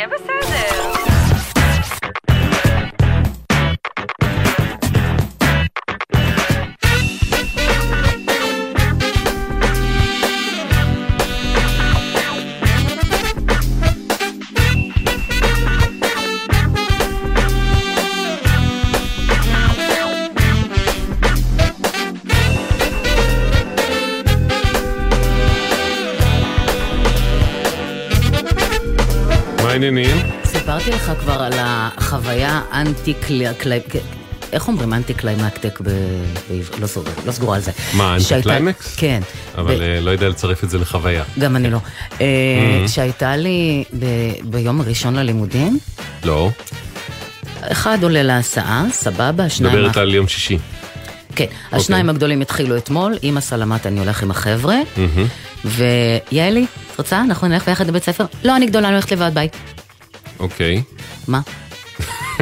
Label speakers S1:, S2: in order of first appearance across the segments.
S1: יהיה בסדר.
S2: מה
S3: אנטי. איך אומרים anti-climactic בעברית? לא סגורה, לא סגורה על זה.
S2: מה, אנטי קליימקס?
S3: כן.
S2: אבל
S3: ב-
S2: אה, לא יודע לצרף את זה לחוויה.
S3: גם אני לא. אה,
S2: Mm-hmm.
S3: שהייתה לי ב- ביום הראשון ללימודים,
S2: לא,
S3: אחד עולה להסעה, סבבה, השניים...
S2: מדברת על יום שישי.
S3: כן, השניים הגדולים התחילו אתמול, אמא סלאמת אני הולך עם החבר'ה,
S2: מהמם.
S3: ויעלי, את רוצה? אנחנו נלך ביחד לבית ספר? לא, אני גדולה, אני הולכת לבד, ביי.
S2: אוקיי.
S3: מה?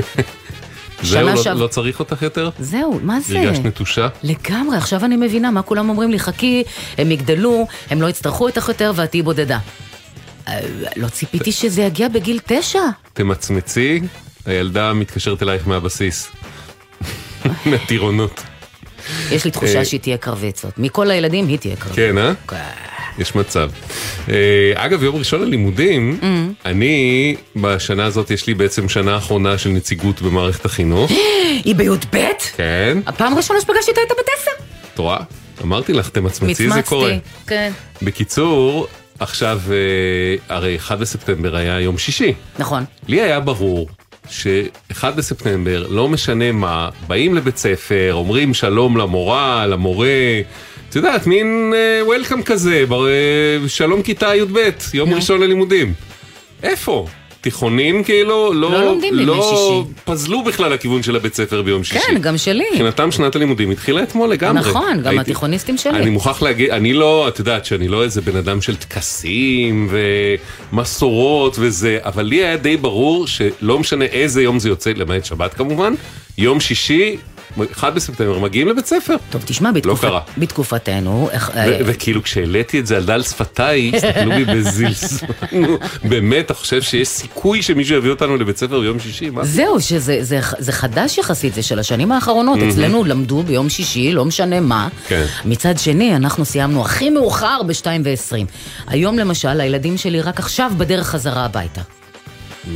S2: זהו, לא- לא צריך אותך יותר?
S3: זהו, מה זה?
S2: הרגשת נטושה?
S3: לגמרי, עכשיו אני מבינה מה כולם אומרים לי, חכי, הם יגדלו, הם לא יצטרכו אותך יותר ואת תהיי בודדה. אה, לא ציפיתי שזה יגיע בגיל תשע.
S2: תמצמצי, הילדה מתקשרת אלייך מהבסיס. מהטירונות.
S3: יש לי
S2: אה.
S3: תחושה שהיא תהיה קרביצות. מכל הילדים היא תהיה קרביצות.
S2: כן, אה? יש מצב. אה, אגב, יום ראשון ללימודים, אני, בשנה הזאת יש לי בעצם שנה אחרונה של נציגות במערכת החינוך.
S3: היא בי"ב?
S2: כן,
S3: הפעם הראשונה שפגשתי אותה הייתה בת עשר.
S2: את רואה? אמרתי לך, תמצמצי, זה קורה.
S3: מצמצתי, כן.
S2: בקיצור, עכשיו, אה, הרי 1 בספטמבר היה יום שישי.
S3: נכון.
S2: לי היה ברור ש-1 בספטמבר, לא משנה מה, באים לבית ספר, אומרים שלום למורה, למורה, את יודעת, מין וולקאם כזה, בר- אה, שלום כיתה י"ב, יום. ראשון ללימודים. איפה? תיכונים כאילו לא,
S3: לא לומדים בימי
S2: לא
S3: שישי.
S2: פזלו בכלל לכיוון של הבית ספר ביום שישי.
S3: כן, גם שלי.
S2: מבחינתם שנת הלימודים התחילה אתמול לגמרי.
S3: נכון, גם
S2: הייתי-
S3: התיכוניסטים שלי.
S2: אני מוכרח להגיד, אני לא, את יודעת שאני לא איזה בן אדם של טקסים ומסורות וזה, אבל לי היה די ברור שלא משנה איזה יום זה יוצא, למעט שבת כמובן, יום שישי, 1 בספטמבר, מגיעים לבית ספר.
S3: טוב, תשמע, בתקופ...
S2: קרה.
S3: בתקופתנו, איך-
S2: ו-
S3: אה,
S2: וכאילו כשהעליתי את זה על דל שפתיי, הסתכלו בי בזלזול. באמת, אתה חושב שיש סיכוי שמישהו יביא אותנו לבית ספר ביום שישי? מה?
S3: זהו, שזה זה, זה חדש יחסית, זה של השנים האחרונות. אצלנו למדו ביום שישי, לא משנה מה.
S2: כן.
S3: מצד שני, אנחנו סיימנו הכי מאוחר ב-2 ו-20. היום למשל, הילדים שלי רק עכשיו בדרך חזרה הביתה.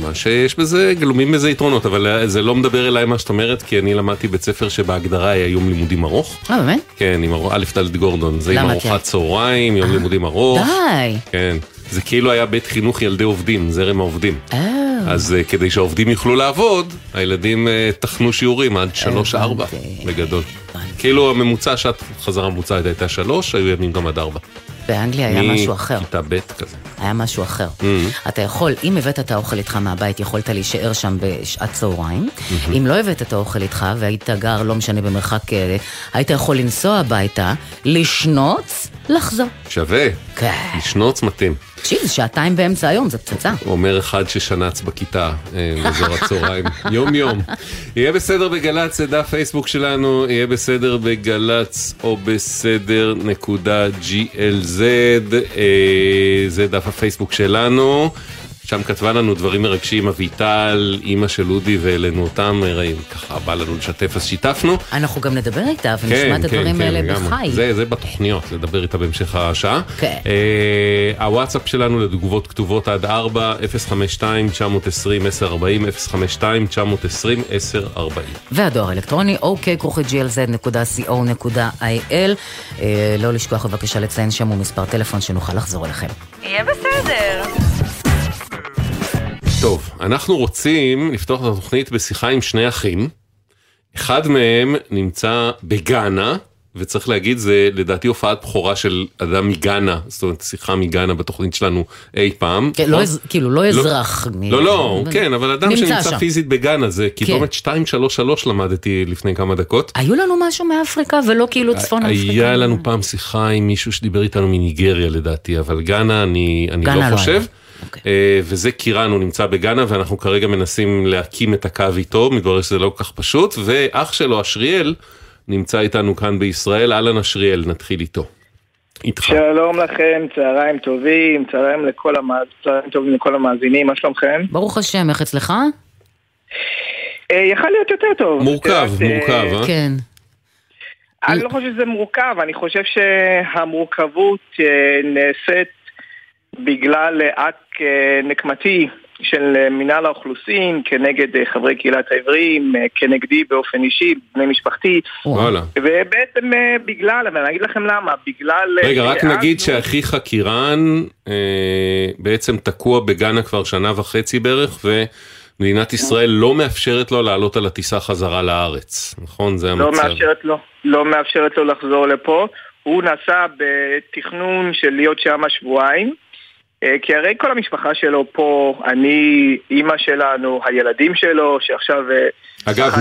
S2: מה שיש בזה, גלומים בזה יתרונות, אבל זה לא מדבר אליי מה שאת אומרת, כי אני למדתי בית ספר שבהגדרה היה יום לימודים ארוך.
S3: אה, באמת?
S2: כן, עם א' ד' גורדון, זה עם? ארוחת
S3: כן.
S2: צהריים, יום לימודים ארוך.
S3: די.
S2: כן, זה כאילו היה בית חינוך ילדי עובדים, זרם העובדים.
S3: אה,
S2: אז אה, כדי שהעובדים יוכלו לעבוד, הילדים אה, טחנו שיעורים עד שלוש-ארבע,
S3: הבנתי.
S2: בגדול.
S3: הבנתי.
S2: כאילו הממוצע, שעת חזרה ממוצעת הייתה שלוש, היו ימים גם עד ארבע.
S3: באנגליה היה משהו אחר.
S2: מכיתה ב' כזה.
S3: היה משהו אחר. אתה יכול, אם הבאת את האוכל איתך מהבית, יכולת להישאר שם בשעת צהריים. אם לא הבאת את האוכל איתך והיית גר, לא משנה, במרחק, אה, היית יכול לנסוע הביתה, לשנוץ, לחזור.
S2: שווה,
S3: כן.
S2: לשנוץ מתאים.
S3: תקשיב, שעתיים באמצע היום, זה פצצה.
S2: אומר אחד ששנץ בכיתה אה, באזור הצהריים, יום יום. יהיה בסדר בגל"צ, זה דף פייסבוק שלנו, יהיה בסדר בגל"צ או בסדר נקודה glz, אה, זה דף הפייסבוק שלנו. שם כתבה לנו דברים מרגשים, אביטל, אימא של אודי והעלינו אותם, אה, ככה בא לנו לשתף אז שיתפנו.
S3: אנחנו גם נדבר איתה ונשמע את הדברים האלה
S2: לגמרי.
S3: בחי.
S2: זה, זה בתוכניות, לדבר איתה בהמשך השעה.
S3: כן.
S2: אה, הוואטסאפ שלנו לתגובות כתובות עד 4, 052-920-1040, 052-920-1040.
S3: והדואר האלקטרוני, אוקיי, כרוכי glz.co.il. אה, לא לשכוח בבקשה לציין שם ומספר טלפון שנוכל לחזור אליכם.
S1: יהיה בסדר.
S2: טוב, אנחנו רוצים לפתוח את התוכנית בשיחה עם שני אחים. אחד מהם נמצא בגאנה, וצריך להגיד, זה לדעתי הופעת בכורה של אדם מגאנה, זאת אומרת שיחה מגאנה בתוכנית שלנו אי פעם.
S3: כן, לא כאילו, לא אזרח. מ-
S2: לא, לא, כן, אבל אדם
S3: נמצא
S2: שנמצא
S3: שם.
S2: פיזית בגאנה, זה קידומת 233 למדתי לפני כמה דקות.
S3: היו לנו משהו מאפריקה ולא כאילו צפון אפריקה?
S2: היה לנו פעם שיחה עם מישהו שדיבר איתנו מניגריה לדעתי, אבל גאנה אני, אני לא
S3: לא
S2: חושב.
S3: היה. אוקיי.
S2: אה, וזה קירן, הוא נמצא בגאנה ואנחנו כרגע מנסים להקים את הקו איתו, מתברר שזה לא כל כך פשוט, ואח שלו, אשריאל, נמצא איתנו כאן בישראל. אהלן אשריאל, נתחיל איתו. איתך.
S4: שלום לכם, צהריים טובים, צהריים לכל המאז... צהריים טובים לכל המאזינים, מה שלומכם?
S3: ברוך השם, איך אצלך?
S4: אה, יכל להיות יותר טוב.
S2: מורכב,
S4: את יודעת, אה,
S2: מורכב, אה?
S3: כן.
S4: אני לא חושב שזה מורכב, אני חושב שהמורכבות נעשית בגלל אקט אה, נקמתי של אה, מינהל האוכלוסין כנגד אה, חברי קהילת העברים, אה, כנגדי באופן אישי, בני משפחתי,
S2: וואלה.
S4: ובעצם אה, בגלל, אבל אני אגיד לכם למה, בגלל... אה,
S2: רגע, רק נגיד שאחיך קירן אה, בעצם תקוע בגאנה כבר שנה וחצי בערך, ומדינת ישראל לא מאפשרת לו לעלות על הטיסה חזרה לארץ, נכון? זה
S4: לא
S2: המצב.
S4: מאפשרת לו, לא מאפשרת לו לחזור לפה. הוא נסע בתכנון של להיות שם שבועיים, אה, כי הרי כל המשפחה שלו פה, אני, אימא שלנו, הילדים שלו, שעכשיו... אה,
S2: אגב,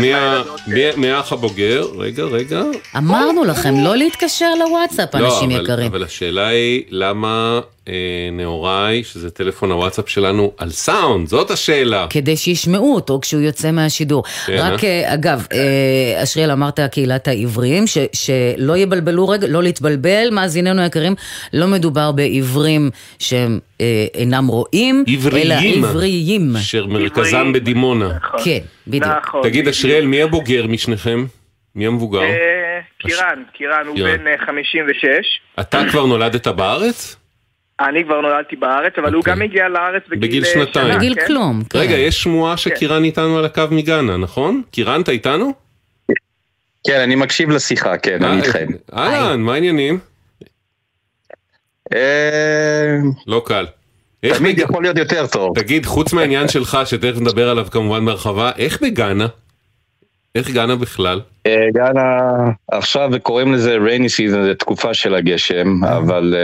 S2: מי
S4: אה,
S2: האח הבוגר? רגע, רגע.
S3: אמרנו לכם לא להתקשר לוואטסאפ,
S2: לא,
S3: אנשים יקרים.
S2: אבל השאלה היא, למה אה, נאוריי, שזה טלפון הוואטסאפ שלנו, על סאונד? זאת השאלה.
S3: כדי שישמעו אותו כשהוא יוצא מהשידור.
S2: כן,
S3: רק, אה, אגב, אה, אשריאל, אמרת קהילת העבריים, ש- שלא יבלבלו רגע, לא להתבלבל, מאזיננו היקרים, לא מדובר בעברים שהם אה, אינם רואים, אלא
S2: עבריים.
S3: עבריים.
S2: שמרכזם
S4: עבריים.
S2: בדימונה.
S4: נכון.
S3: כן, בדיוק.
S4: נכון.
S2: תגיד. אשריאל, מי הבוגר משניכם? מי המבוגר?
S4: אה, קירן, קירן הוא. בן אה, 56.
S2: אתה כבר נולדת בארץ?
S4: אני כבר נולדתי בארץ, אבל הוא
S2: אוקיי.
S4: גם הגיע לארץ בגיל
S2: בגיל
S4: אה,
S2: שנתיים.
S4: שנה,
S3: בגיל
S4: כן?
S3: כלום, כן.
S2: רגע, יש שמועה שקירן איתנו על הקו מגאנה, נכון? קירן, אתה איתנו?
S5: כן, אני מקשיב לשיחה, כן, אני
S2: אה,
S5: איתכם.
S2: אהלן, מה העניינים?
S5: אה,
S2: לא קל. איך
S5: תמיד
S2: בג-
S5: יכול להיות יותר טוב.
S2: תגיד, חוץ מהעניין שלך, שתכף נדבר עליו כמובן בהרחבה, איך בגאנה? איך גאנה בכלל?
S5: גאנה, עכשיו קוראים לזה rainy season, זה תקופה של הגשם, אבל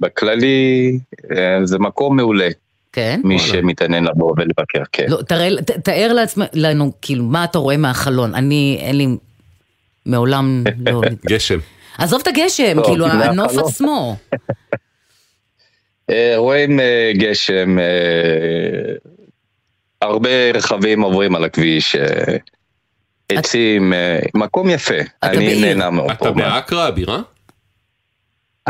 S5: בכללי אה, זה מקום מעולה,
S3: כן?
S5: מי. שמתעניין לבוא ולבקר, כן.
S3: לא, תראה, ת- תאר לעצמנו, לנו, כאילו, מה אתה רואה מהחלון? אני, אין לי, מעולם לא...
S2: גשם.
S3: עזוב את הגשם,
S5: טוב,
S3: כאילו. הנוף עצמו.
S5: אה, רואים אה, גשם, הרבה רכבים עוברים על הכביש, עצים, מקום יפה, אני
S3: בעיר.
S5: נהנה מאוד
S2: אתה. באקרא, הבירה?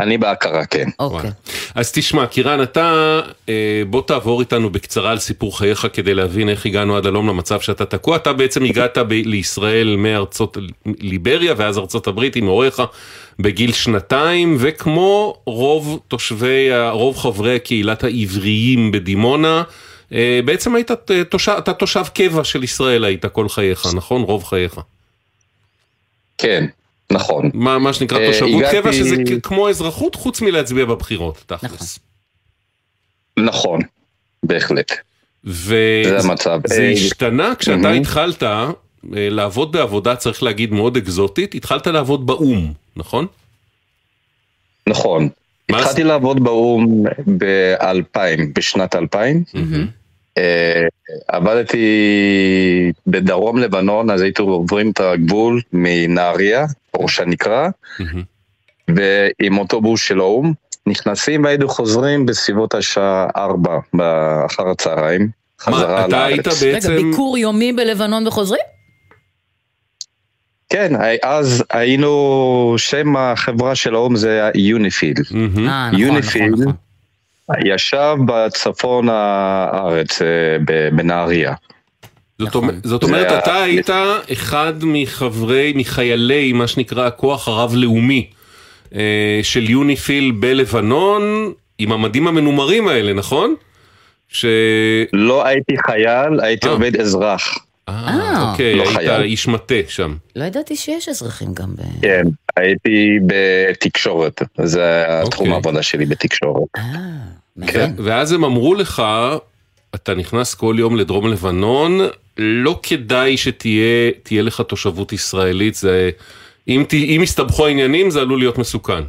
S5: אני בהכרה, כן.
S3: אוקיי.
S2: וואלה. אז תשמע, קירן, אתה, אה, בוא תעבור איתנו בקצרה על סיפור חייך כדי להבין איך הגענו עד הלום למצב שאתה תקוע. אתה בעצם הגעת ב- לישראל מארצות ליבריה ואז ארצות הברית עם הוריך בגיל שנתיים, וכמו רוב תושבי, רוב חברי קהילת העבריים בדימונה, אה, בעצם היית תושב, אתה תושב קבע של ישראל היית כל חייך, נכון? רוב חייך.
S5: כן, נכון.
S2: מה, מה שנקרא
S5: אה,
S2: תושבות
S5: הגעתי-
S2: קבע, שזה כמו אזרחות, חוץ מלהצביע בבחירות, תכלס.
S5: נכון, בהחלט.
S2: וזה
S5: זה המצב.
S2: זה
S5: אה,
S2: השתנה כשאתה
S5: מהמם.
S2: התחלת אה, לעבוד בעבודה, צריך להגיד, מאוד אקזוטית, התחלת לעבוד באו"ם, נכון?
S5: נכון. התחלתי לעבוד באו"ם ב-2000, בשנת 2000. אה, עבדתי בדרום לבנון, אז היינו עוברים את הגבול מנהריה, ראש הנקרה,
S2: מהמם.
S5: ועם אוטובוס של האו"ם, נכנסים והיינו חוזרים בסביבות השעה 4 אחר הצהריים, חזרה
S2: מה, אתה היית
S5: לארץ.
S3: רגע,
S2: בעצם...
S3: ביקור יומי בלבנון וחוזרים?
S5: כן, אז היינו, שם החברה של האו"ם זה היה יוניפיל.
S2: מהמם.
S3: אה, נכון, נכון,
S5: יוניפיל.
S3: נכון.
S5: ישב בצפון הארץ, אה, ב- בנהריה.
S2: זאת
S3: נכון.
S2: אומרת- זאת אומרת,
S5: זה
S2: אתה היית אחד מחברי, מחיילי, מה שנקרא, הכוח הרב-לאומי אה, של יוניפיל בלבנון, עם המדים המנומרים האלה, נכון? ש...
S5: לא הייתי חייל, הייתי
S2: אה.
S5: עובד אזרח.
S2: אה, אוקיי,
S5: לא
S2: היית
S5: חייל.
S2: איש מטה שם.
S3: לא ידעתי שיש אזרחים גם ב...
S5: כן, הייתי בתקשורת, זה התחום
S2: אוקיי.
S5: העבודה שלי בתקשורת.
S3: אה,
S5: כן.
S2: ואז הם אמרו לך, אתה נכנס כל יום לדרום לבנון, לא כדאי שתהיה תהיה לך תושבות ישראלית, זה... אם, ת- אם יסתבכו העניינים זה עלול להיות מסוכן.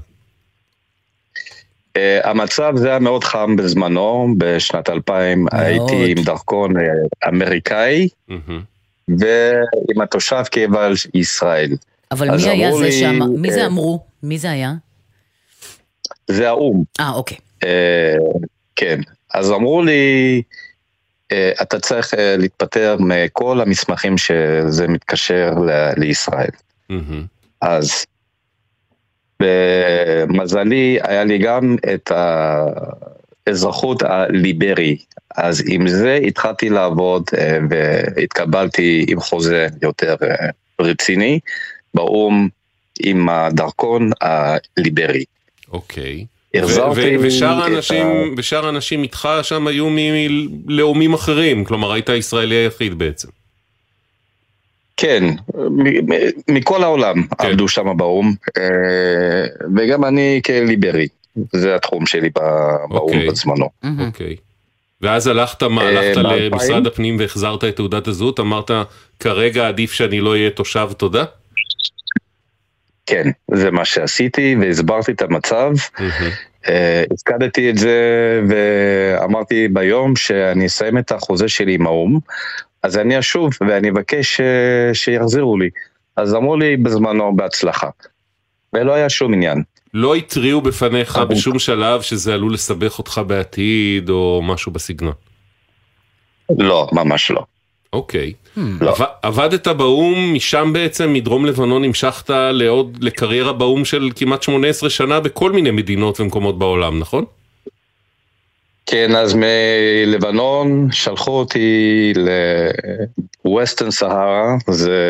S5: Uh, המצב זה היה מאוד חם בזמנו, בשנת 2000 הייתי עם דרכון אה, אמריקאי
S2: מהמם.
S5: ועם התושב קבע ישראל.
S3: אבל מי היה זה
S5: לי,
S3: שם? מי זה
S5: אה,
S3: אמרו? מי זה היה?
S5: זה האו"ם.
S3: אה, אוקיי.
S5: אה, כן, אז אמרו לי, אתה צריך אה, להתפטר מכל המסמכים שזה מתקשר ל- לישראל.
S2: מהמם.
S5: אז, ומזלי, היה לי גם את האזרחות הליברי. אז עם זה התחלתי לעבוד אה, והתקבלתי עם חוזה יותר אה, רציני באו"ם עם הדרכון הליברי.
S2: אוקיי.
S5: החזרתי
S2: ושאר האנשים,
S5: ה-
S2: ושאר האנשים איתך שם היו מלאומים אחרים, כלומר היית הישראלי היחיד בעצם.
S5: כן, מכל העולם
S2: כן.
S5: עבדו שם באו"ם, אה, וגם אני כליברי, זה התחום שלי ב-
S2: אוקיי.
S5: באו"ם בזמנו.
S2: אוקיי. ואז הלכת, מה,
S5: אה,
S2: הלכת? למשרד הפנים והחזרת את תעודת הזהות, אמרת, כרגע עדיף שאני לא אהיה תושב תודה?
S5: כן, זה מה שעשיתי והסברתי את המצב. אה, הפקדתי את זה ואמרתי ביום שאני אסיים את החוזה שלי עם האו"ם, אז אני אשוב ואני אבקש אה, שיחזירו לי. אז אמרו לי בזמנו בהצלחה. ולא היה שום עניין.
S2: לא התריעו בפניך. בשום שלב שזה עלול לסבך אותך בעתיד או משהו בסגנון.
S5: לא, ממש לא.
S2: אוקיי.
S5: לא.
S2: עב- עבדת באו"ם, משם בעצם, מדרום לבנון המשכת לעוד, לקריירה באו"ם של כמעט 18 שנה בכל מיני מדינות ומקומות בעולם, נכון?
S5: כן, אז מלבנון שלחו אותי לווסטern סהרה, זה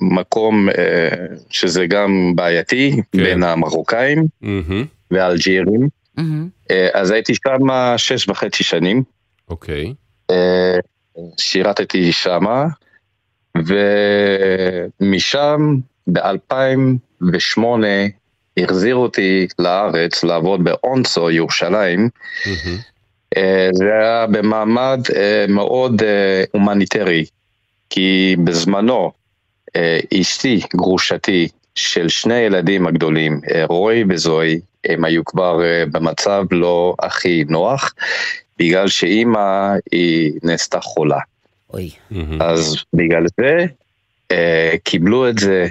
S5: מקום אה, שזה גם בעייתי
S2: כן.
S5: בין המרוקאים
S2: מהמם,
S5: והאלג'ירים. אה, אז הייתי שם שש וחצי שנים,
S2: אוקיי.
S5: אה, שירתתי שמה, ומשם ב-2008 החזירו אותי לארץ לעבוד באונסו, ירושלים. אה, זה היה במעמד אה, מאוד אה, הומניטרי, כי בזמנו אשתי, גרושתי, של שני הילדים הגדולים, רוי וזוהי, הם היו כבר במצב לא הכי נוח, בגלל שאימא היא נעשתה חולה.
S3: אוי.
S5: אז בגלל זה אה, קיבלו את זה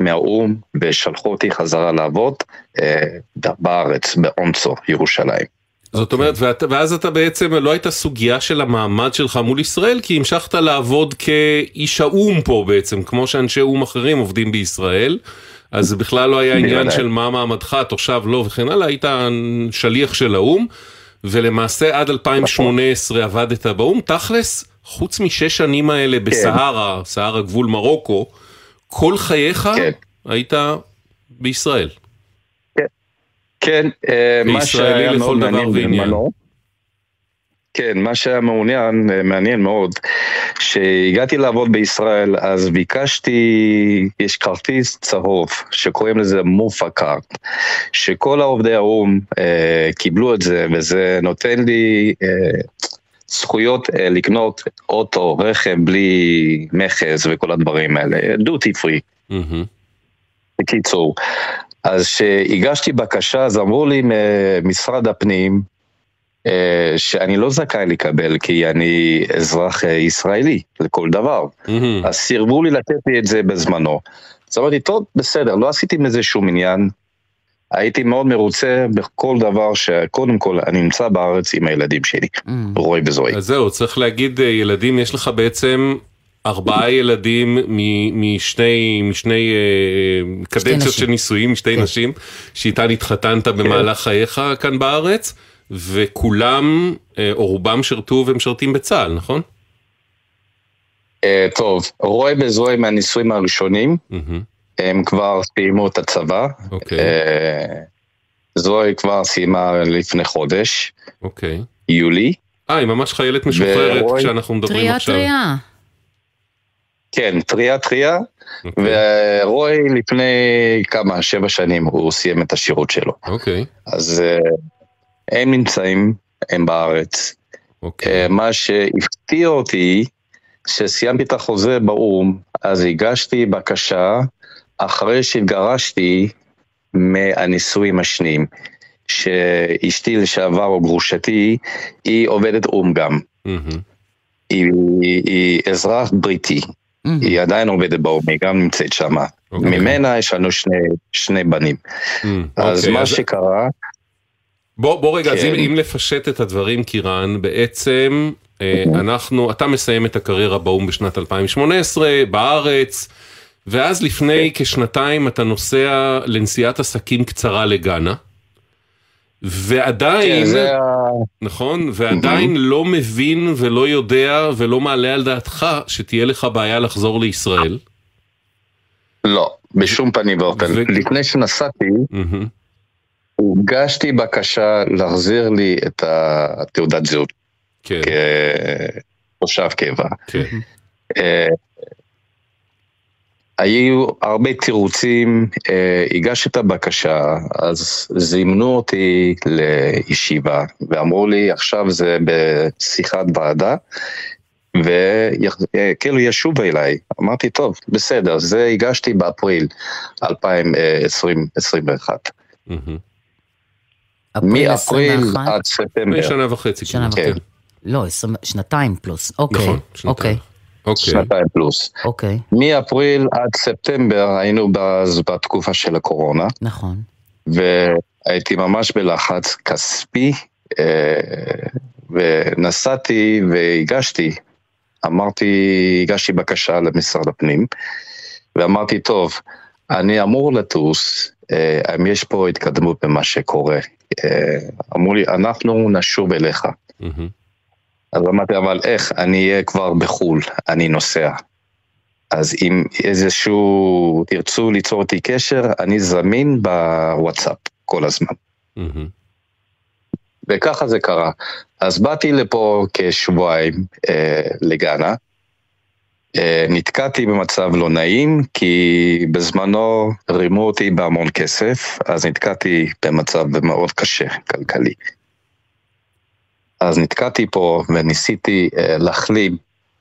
S5: מהאו"ם ושלחו אותי חזרה לעבוד אה, בארץ, באונסו, ירושלים.
S2: זאת אומרת, ואת, ואז אתה בעצם, לא הייתה סוגיה של המעמד שלך מול ישראל, כי המשכת לעבוד כאיש האו"ם פה בעצם, כמו שאנשי או"ם אחרים עובדים בישראל, אז בכלל לא היה עניין. של מה מעמדך, תושב לא וכן הלאה, היית שליח של האו"ם, ולמעשה עד 2018 עבדת באו"ם, תכלס, חוץ משש שנים האלה בסהרה, סהרה גבול מרוקו, כל חייך
S5: כן.
S2: היית בישראל.
S5: כן, אה, מה שהיה מאוד מעניין. בזמנו, כן, מה שהיה מעוניין, אה, מעניין מאוד, שהגעתי לעבוד בישראל, אז ביקשתי, יש כרטיס צהוב, שקוראים לזה מופה קארט, שכל העובדי האו"ם אה, קיבלו את זה, וזה נותן לי אה, זכויות אה, לקנות אוטו, רכב בלי מכס וכל הדברים האלה, דוטי פרי. בקיצור, אז כשהגשתי בקשה, אז אמרו לי ממשרד הפנים אה, שאני לא זכאי לקבל כי אני אזרח אה, ישראלי לכל דבר. אז סירבו לי לתת לי את זה בזמנו. אז אמרתי, טוב, בסדר, לא עשיתי מזה שום עניין. הייתי מאוד מרוצה בכל דבר שקודם כל אני נמצא בארץ עם הילדים שלי,
S3: מהמם.
S5: רוי וזוהי.
S2: אז זהו, צריך להגיד, אה, ילדים, יש לך בעצם ארבעה ילדים מ- משני, משני אה, קדנציות. של נישואים, משתי
S3: כן.
S2: נשים, שאיתן התחתנת במהלך חייך כאן בארץ, וכולם, אה, או רובם שירתו ומשרתים בצה"ל, נכון?
S5: טוב, רוי וזוהי מהנישואים הראשונים,
S2: מהמם,
S5: הם כבר סיימו את הצבא.
S2: אוקיי,
S5: אה, זוהי כבר סיימה לפני חודש,
S2: אוקיי.
S5: יולי.
S2: אה, היא ממש חיילת משוחררת
S5: ורוי-
S2: כשאנחנו מדברים
S3: טריה
S2: עכשיו.
S3: טריה.
S5: כן, טריה טריה,
S2: אוקיי,
S5: ורוי לפני כמה, שבע שנים הוא סיים את השירות שלו.
S2: אוקיי,
S5: אז אה, הם נמצאים, הם בארץ.
S2: אוקיי.
S5: אה, מה שהפתיע אותי, שסיימתי את החוזה באו"ם, אז הגשתי בקשה אחרי שהתגרשתי מהנישואים השניים. שאשתי לשעבר או גרושתי, היא עובדת או"ם גם.
S2: מהמם,
S5: היא, היא אזרח בריטי,
S3: מהמם.
S5: היא עדיין עובדת באו"ם, היא גם נמצאת שם.
S2: אוקיי.
S5: ממנה יש לנו שני, שני בנים.
S2: מהמם,
S5: אז
S2: אוקיי,
S5: מה שקרה,
S2: בוא, בוא רגע, אז
S5: כן.
S2: אם, אם לפשט את הדברים, קירן, בעצם אה, אנחנו, אתה מסיים את הקריירה באו"ם בשנת 2018, בארץ, ואז לפני כשנתיים אתה נוסע לנסיעת עסקים קצרה לגאנה, ועדיין,
S5: כן, זה.
S2: נכון, ועדיין לא מבין ולא יודע ולא מעלה על דעתך שתהיה לך בעיה לחזור לישראל.
S5: לא, בשום פנים ואופן.
S2: ו-
S5: לפני שנסעתי,
S2: מהמם,
S5: הוגשתי בקשה להחזיר לי את התעודת זהות
S2: כן,
S5: כתושב קבע.
S2: כן,
S5: אה, היו הרבה תירוצים, אה, הגשתי את הבקשה, אז זימנו אותי לישיבה, ואמרו לי עכשיו זה בשיחת ועדה, וכאילו ישוב אליי, אמרתי טוב, בסדר, זה הגשתי באפריל 2021.
S2: מהמם.
S3: אפריל
S5: מאפריל
S3: 21?
S5: עד ספטמבר,
S2: שנה וחצי.
S3: שנה. וחצי. לא, עשרים- שנתיים פלוס. אוקיי.
S2: נכון, שנתיים.
S3: אוקיי,
S2: אוקיי,
S5: שנתיים פלוס.
S3: אוקיי,
S5: מאפריל עד ספטמבר היינו אז בתקופה של הקורונה,
S3: נכון.
S5: והייתי ממש בלחץ כספי, אה, ונסעתי והגשתי, אמרתי, הגשתי בקשה למשרד הפנים, ואמרתי, טוב, אני אמור לטוס, אה, האם יש פה התקדמות במה שקורה? אה, אמרו לי, אנחנו נשוב אליך.
S2: מהמם,
S5: אז אמרתי, אבל איך? אני אהיה כבר בחו"ל, אני נוסע. אז אם איזשהו, תרצו ליצור איתי קשר, אני זמין בוואטסאפ כל הזמן. וככה זה קרה. אז באתי לפה כשבועיים אה, לגאנה. אה, נתקעתי במצב לא נעים, כי בזמנו רימו אותי בהמון כסף, אז נתקעתי במצב מאוד קשה, כלכלי. אז נתקעתי פה וניסיתי אה, להחלים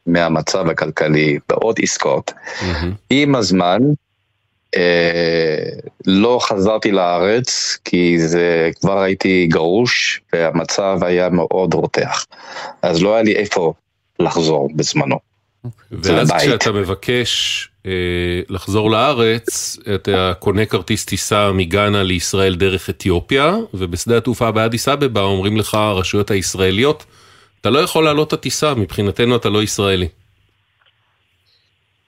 S5: מהמצב הכלכלי בעוד עסקאות.
S2: מהמם.
S5: עם הזמן אה, לא חזרתי לארץ כי זה כבר הייתי גרוש והמצב היה מאוד רותח. אז לא היה לי איפה לחזור בזמנו.
S2: ואז
S5: לבית.
S2: כשאתה מבקש לחזור לארץ, אתה קונה כרטיס טיסה מגאנה לישראל דרך אתיופיה, ובשדה התעופה באדיס אבבה אומרים לך הרשויות הישראליות, אתה לא יכול לעלות את הטיסה, מבחינתנו אתה לא ישראלי.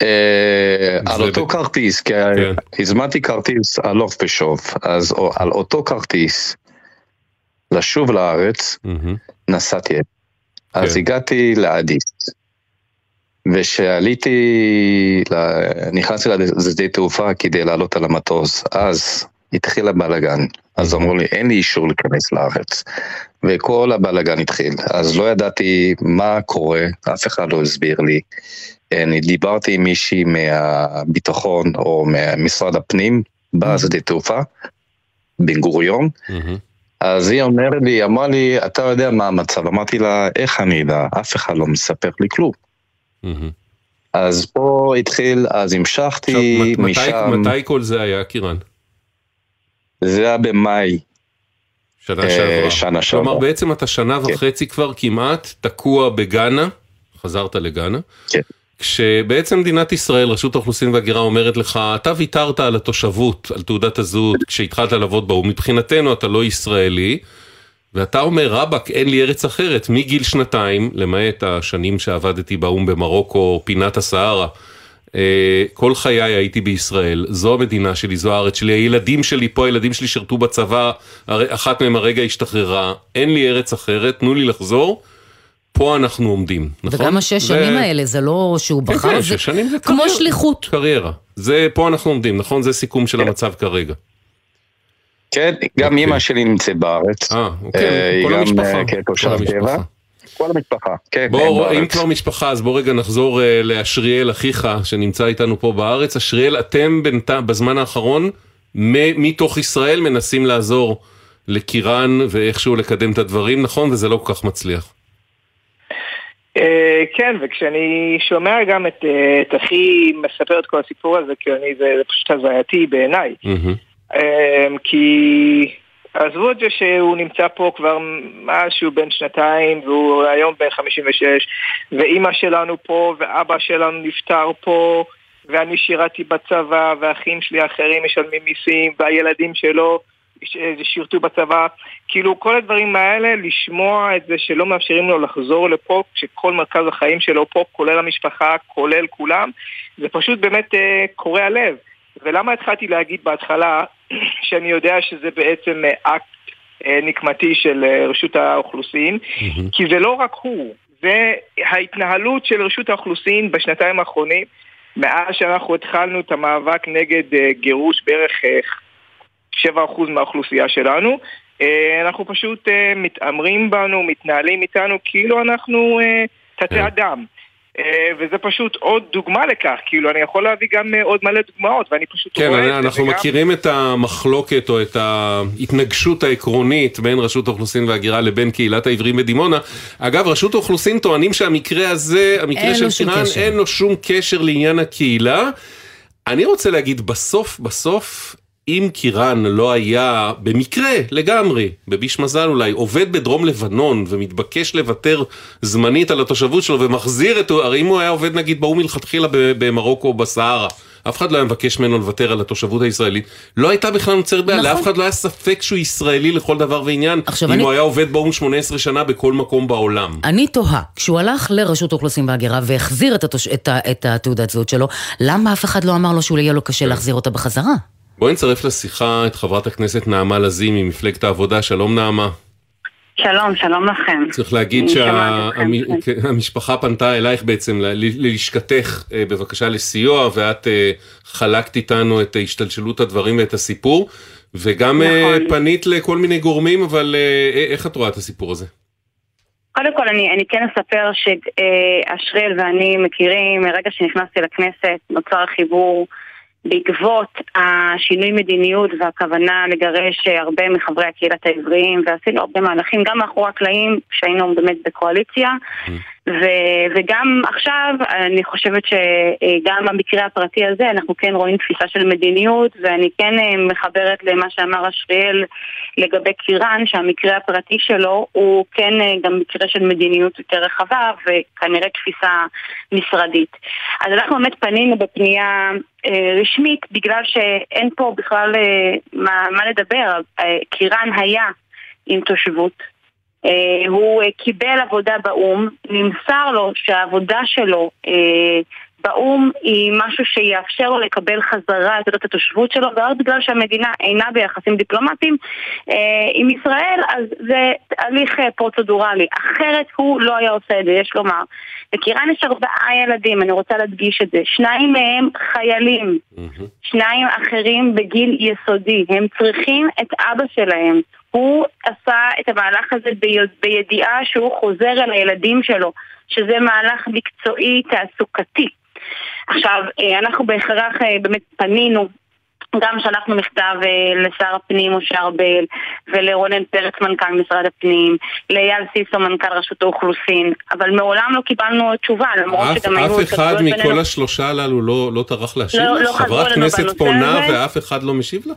S5: אה, על אותו כרטיס, כי
S2: כן.
S5: הזמנתי כרטיס הלוך ושוב, אז על אותו כרטיס לשוב לארץ נסעתי. אז
S2: כן.
S5: הגעתי לאדיס. וכשעליתי, ל- נכנסתי לשדה תעופה כדי לעלות על המטוס, אז התחיל הבלאגן. אז אמרו לי, אין לי אישור להיכנס לארץ. וכל הבלאגן התחיל. אז לא ידעתי מה קורה, אף אחד לא הסביר לי. אני דיברתי עם מישהי מהביטחון או ממשרד הפנים בשדה תעופה, בן גוריון. אז היא אומרת לי, אמרה לי, אתה יודע מה המצב? אמרתי לה, איך אני אדע? אף אחד לא מספר לי כלום. אז פה התחיל, אז
S2: עכשיו,
S5: המשכתי
S2: מת- מתי-
S5: משם,
S2: מתי כל זה היה, קירן?
S5: זה היה במאי
S2: שנה
S5: אה,
S2: שעברה.
S5: שנה שעברה.
S2: כלומר, בעצם אתה שנה
S5: כן.
S2: וחצי כבר כמעט תקוע בגאנה, חזרת לגאנה,
S5: כן.
S2: כשבעצם מדינת ישראל, רשות האוכלוסין וההגירה אומרת לך, אתה ויתרת על התושבות, על תעודת הזהות, כשהתחלת לעבוד באו"ם, מבחינתנו אתה לא ישראלי, ואתה אומר, רבאק, אין לי ארץ אחרת, מגיל שנתיים, למעט השנים שעבדתי באו"ם במרוקו, פינת הסהרה, אה, כל חיי הייתי בישראל, זו המדינה שלי, זו הארץ שלי, הילדים שלי פה, הילדים שלי שירתו בצבא, אחת מהם הרגע השתחררה, אין לי ארץ אחרת, תנו לי לחזור, פה אנחנו עומדים, נכון?
S3: וגם השש
S2: זה-
S3: שנים האלה, זה לא שהוא
S2: כן,
S3: בחר,
S2: כן,
S3: זה
S2: שש שנים זה
S3: כמו
S2: קריירה.
S3: שליחות.
S2: קריירה. זה, פה אנחנו עומדים, נכון? זה סיכום של המצב כרגע.
S5: כן, גם
S2: אוקיי.
S5: אימא שלי נמצאת בארץ,
S2: אה,
S5: אה,
S2: אוקיי, כל המשפחה.
S5: אה, כתושב
S2: כל המשפחה.
S5: קבע. כל המשפחה, כן,
S2: בוא,
S5: הם
S2: אם. כבר משפחה, אז בוא רגע נחזור אה, לאשריאל, אחיך, שנמצא איתנו פה בארץ. אשריאל, אתם בינתיים, בזמן האחרון, מ- מתוך ישראל מנסים לעזור לקירן ואיכשהו לקדם את הדברים, נכון? וזה לא כל כך מצליח.
S4: כן, וכשאני שומע גם את, את אחי מספר את כל הסיפור הזה, כי אני, זה, זה פשוט הזייתי בעיניי. אה, כי עזבו את זה שהוא נמצא פה כבר מאז שהוא בן שנתיים, והוא היום בן 56, ואימא שלנו פה, ואבא שלנו נפטר פה, ואני שירתי בצבא, והאחים שלי האחרים משלמים מיסים, והילדים שלו שירתו בצבא, כאילו כל הדברים האלה, לשמוע את זה שלא מאפשרים לו לחזור לפה, כשכל מרכז החיים שלו פה, כולל המשפחה, כולל כולם, זה פשוט באמת אה, קורע לב. ולמה התחלתי להגיד בהתחלה שאני יודע שזה בעצם אה, אקט אה, נקמתי של אה, רשות האוכלוסין? Mm-hmm. כי זה לא רק הוא, זה ההתנהלות של רשות האוכלוסין בשנתיים האחרונים, מאז שאנחנו התחלנו את המאבק נגד גירוש בערך 7% מהאוכלוסייה שלנו. אנחנו פשוט מתעמרים בנו, מתנהלים איתנו כאילו אנחנו תתי כן. אדם. אה, וזה פשוט עוד דוגמה לכך, כאילו אני יכול להביא גם אה, עוד מלא דוגמאות ואני פשוט
S2: כן, רואה את זה. כן, אנחנו וגם... מכירים את המחלוקת או את ההתנגשות העקרונית בין רשות האוכלוסין וההגירה לבין קהילת העברים בדימונה. אגב, רשות האוכלוסין טוענים שהמקרה הזה, המקרה של סירן, אין לו שום קשר לעניין הקהילה. אני רוצה להגיד, בסוף, בסוף, אם קירן לא היה במקרה לגמרי, בביש מזל אולי, עובד בדרום לבנון ומתבקש לוותר זמנית על התושבות שלו ומחזיר את, הרי אם הוא היה עובד נגיד באו"ם מלכתחילה במרוקו או בסהרה, אף אחד לא היה מבקש ממנו לוותר על התושבות הישראלית, לא הייתה בכלל נוצרת בעיה, נכון. לאף אחד לא היה ספק שהוא ישראלי לכל דבר ועניין, אם אני... הוא היה עובד באו"ם 18 שנה בכל מקום בעולם.
S3: אני תוהה, כשהוא הלך לרשות האוכלוסין וההגירה והחזיר את, התוש... את, ה... את התעודת זהות שלו, למה אף אחד לא אמר לו שהוא יהיה לו קשה. להחזיר אותה בחזרה?
S2: בואי נצרף לשיחה את חברת הכנסת נעמה לזימי ממפלגת העבודה, שלום נעמה.
S6: שלום, שלום לכם.
S2: צריך להגיד שהמשפחה שה... פנתה אלייך בעצם ללשכתך אה, בבקשה לסיוע, ואת אה, חלקת איתנו את השתלשלות הדברים ואת הסיפור, וגם אה, נכון. פנית לכל מיני גורמים, אבל איך את רואה את הסיפור הזה?
S6: קודם כל אני, אני כן אספר שאשריאל ואני מכירים מרגע שנכנסתי לכנסת, נוצר החיבור בעקבות השינוי מדיניות והכוונה לגרש הרבה מחברי הקהילת העבריים ועשינו הרבה מהלכים גם מאחורי הקלעים כשהיינו באמת בקואליציה mm. ו- וגם עכשיו אני חושבת שגם במקרה הפרטי הזה אנחנו כן רואים תפיסה של מדיניות ואני כן אה, מחברת למה שאמר אשריאל לגבי קירן שהמקרה הפרטי שלו הוא כן אה, גם מקרה של מדיניות יותר רחבה וכנראה תפיסה משרדית. אז אנחנו באמת פנינו בפנייה אה, רשמית בגלל שאין פה בכלל מה, מה לדבר. קירן היה עם תושבות אה, הוא אה, קיבל עבודה באו"ם, נמסר לו שהעבודה שלו אה, באו"ם היא משהו שיאפשר לו לקבל חזרה את התושבות שלו, ורק בגלל שהמדינה אינה ביחסים דיפלומטיים עם ישראל, אז זה הליך פרוצדורלי. אחרת הוא לא היה עושה את זה, יש לומר. לקירן יש ארבעה ילדים, אני רוצה להדגיש את זה. שניים מהם חיילים, שניים אחרים בגיל יסודי. הם צריכים את אבא שלהם. הוא עשה את המהלך הזה בידיעה שהוא חוזר אל הילדים שלו, שזה מהלך מקצועי תעסוקתי. עכשיו, אה, אנחנו בהכרח אה, באמת פנינו גם שלחנו מכתב אה, לשר הפנים משה ארבל ולרונן פרץ מנכ"ל משרד הפנים, לאייל סיסו מנכ"ל רשות האוכלוסין, אבל מעולם לא קיבלנו תשובה, למרות שגם היו...
S2: אף אחד מכל השלושה הללו לא, לא טרח להשיב לא, לך? לא חברת כנסת פונה ואף אחד לא משיב לה?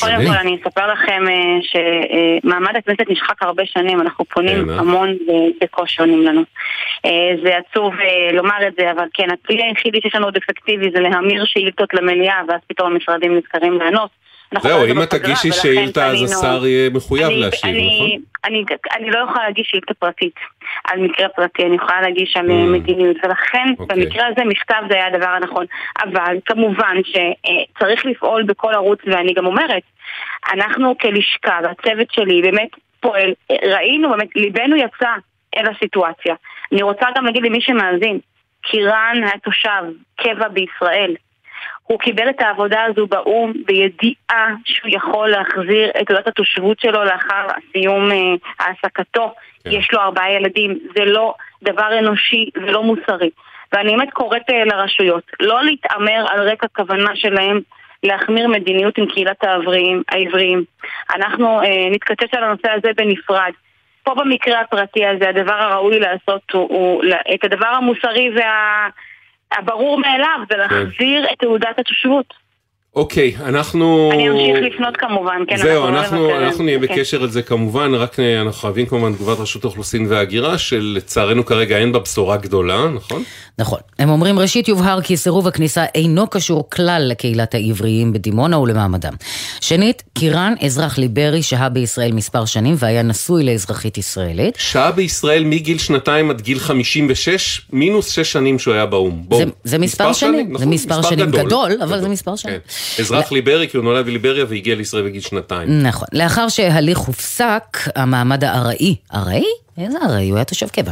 S6: קודם כל אני אספר לכם אה, שמעמד הכנסת נשחק הרבה שנים, אנחנו פונים כן, אה? המון ובקושי עונים לנו. אה, זה עצוב לומר את זה, אבל כן, הכלי היחידי שיש לנו עוד אפקטיבי זה להמיר שאילתות למליאה, ואז פתאום המשרדים נזכרים לענות.
S2: זהו, אם את תגישי שאילתה אז השר יהיה מחויב להשיב, נכון?
S6: אני לא יכולה להגיש שאילתה פרטית על מקרה פרטי, אני יכולה להגיש על mm. מדיניות, ולכן אוקיי. במקרה הזה מכתב זה היה הדבר הנכון. אבל כמובן שצריך לפעול בכל ערוץ, ואני גם אומרת, אנחנו כלשכה והצוות שלי באמת פועל, ראינו באמת, ליבנו יצא אל הסיטואציה. אני רוצה גם להגיד למי שמאזין, קירן היה תושב קבע בישראל. הוא קיבל את העבודה הזו באו"ם בידיעה שהוא יכול להחזיר את תעודת התושבות שלו לאחר סיום אה, העסקתו. כן. יש לו ארבעה ילדים, זה לא דבר אנושי ולא מוסרי. ואני באמת קוראת אה, לרשויות לא להתעמר על רקע כוונה שלהם להחמיר מדיניות עם קהילת העבריים, העבריים. אנחנו אה, נתקצץ על הנושא הזה בנפרד. פה במקרה הפרטי הזה הדבר הראוי לעשות הוא, הוא את הדבר המוסרי וה... הברור מאליו זה כן. להחזיר את תעודת התושבות.
S2: אוקיי, אנחנו...
S6: אני אמשיך לפנות כמובן, כן,
S2: זהו,
S6: אנחנו לא
S2: אנחנו. אנחנו נהיה
S6: כן.
S2: בקשר על זה כמובן, רק אנחנו חייבים כמובן תגובת רשות האוכלוסין וההגירה, שלצערנו כרגע אין בה בשורה גדולה, נכון?
S3: נכון. הם אומרים, ראשית יובהר כי סירוב הכניסה אינו קשור כלל לקהילת העבריים בדימונה ולמעמדם. שנית, קירן, אזרח ליברי, שהה בישראל מספר שנים והיה נשוי לאזרחית ישראלית.
S2: שהה בישראל מגיל שנתיים עד גיל 56, מינוס שש שנים שהוא היה באו"ם. בואו.
S3: זה, זה מספר שנים, זה
S2: נכון,
S3: מספר שנים גדול, אבל זה מספר שנים.
S2: כן. אזרח ליברי, כי הוא נולד בליבריה והגיע לישראל בגיל שנתיים.
S3: נכון. לאחר שההליך הופסק, המעמד הארעי, ארעי? איזה ארעי? הוא היה תושב קבע.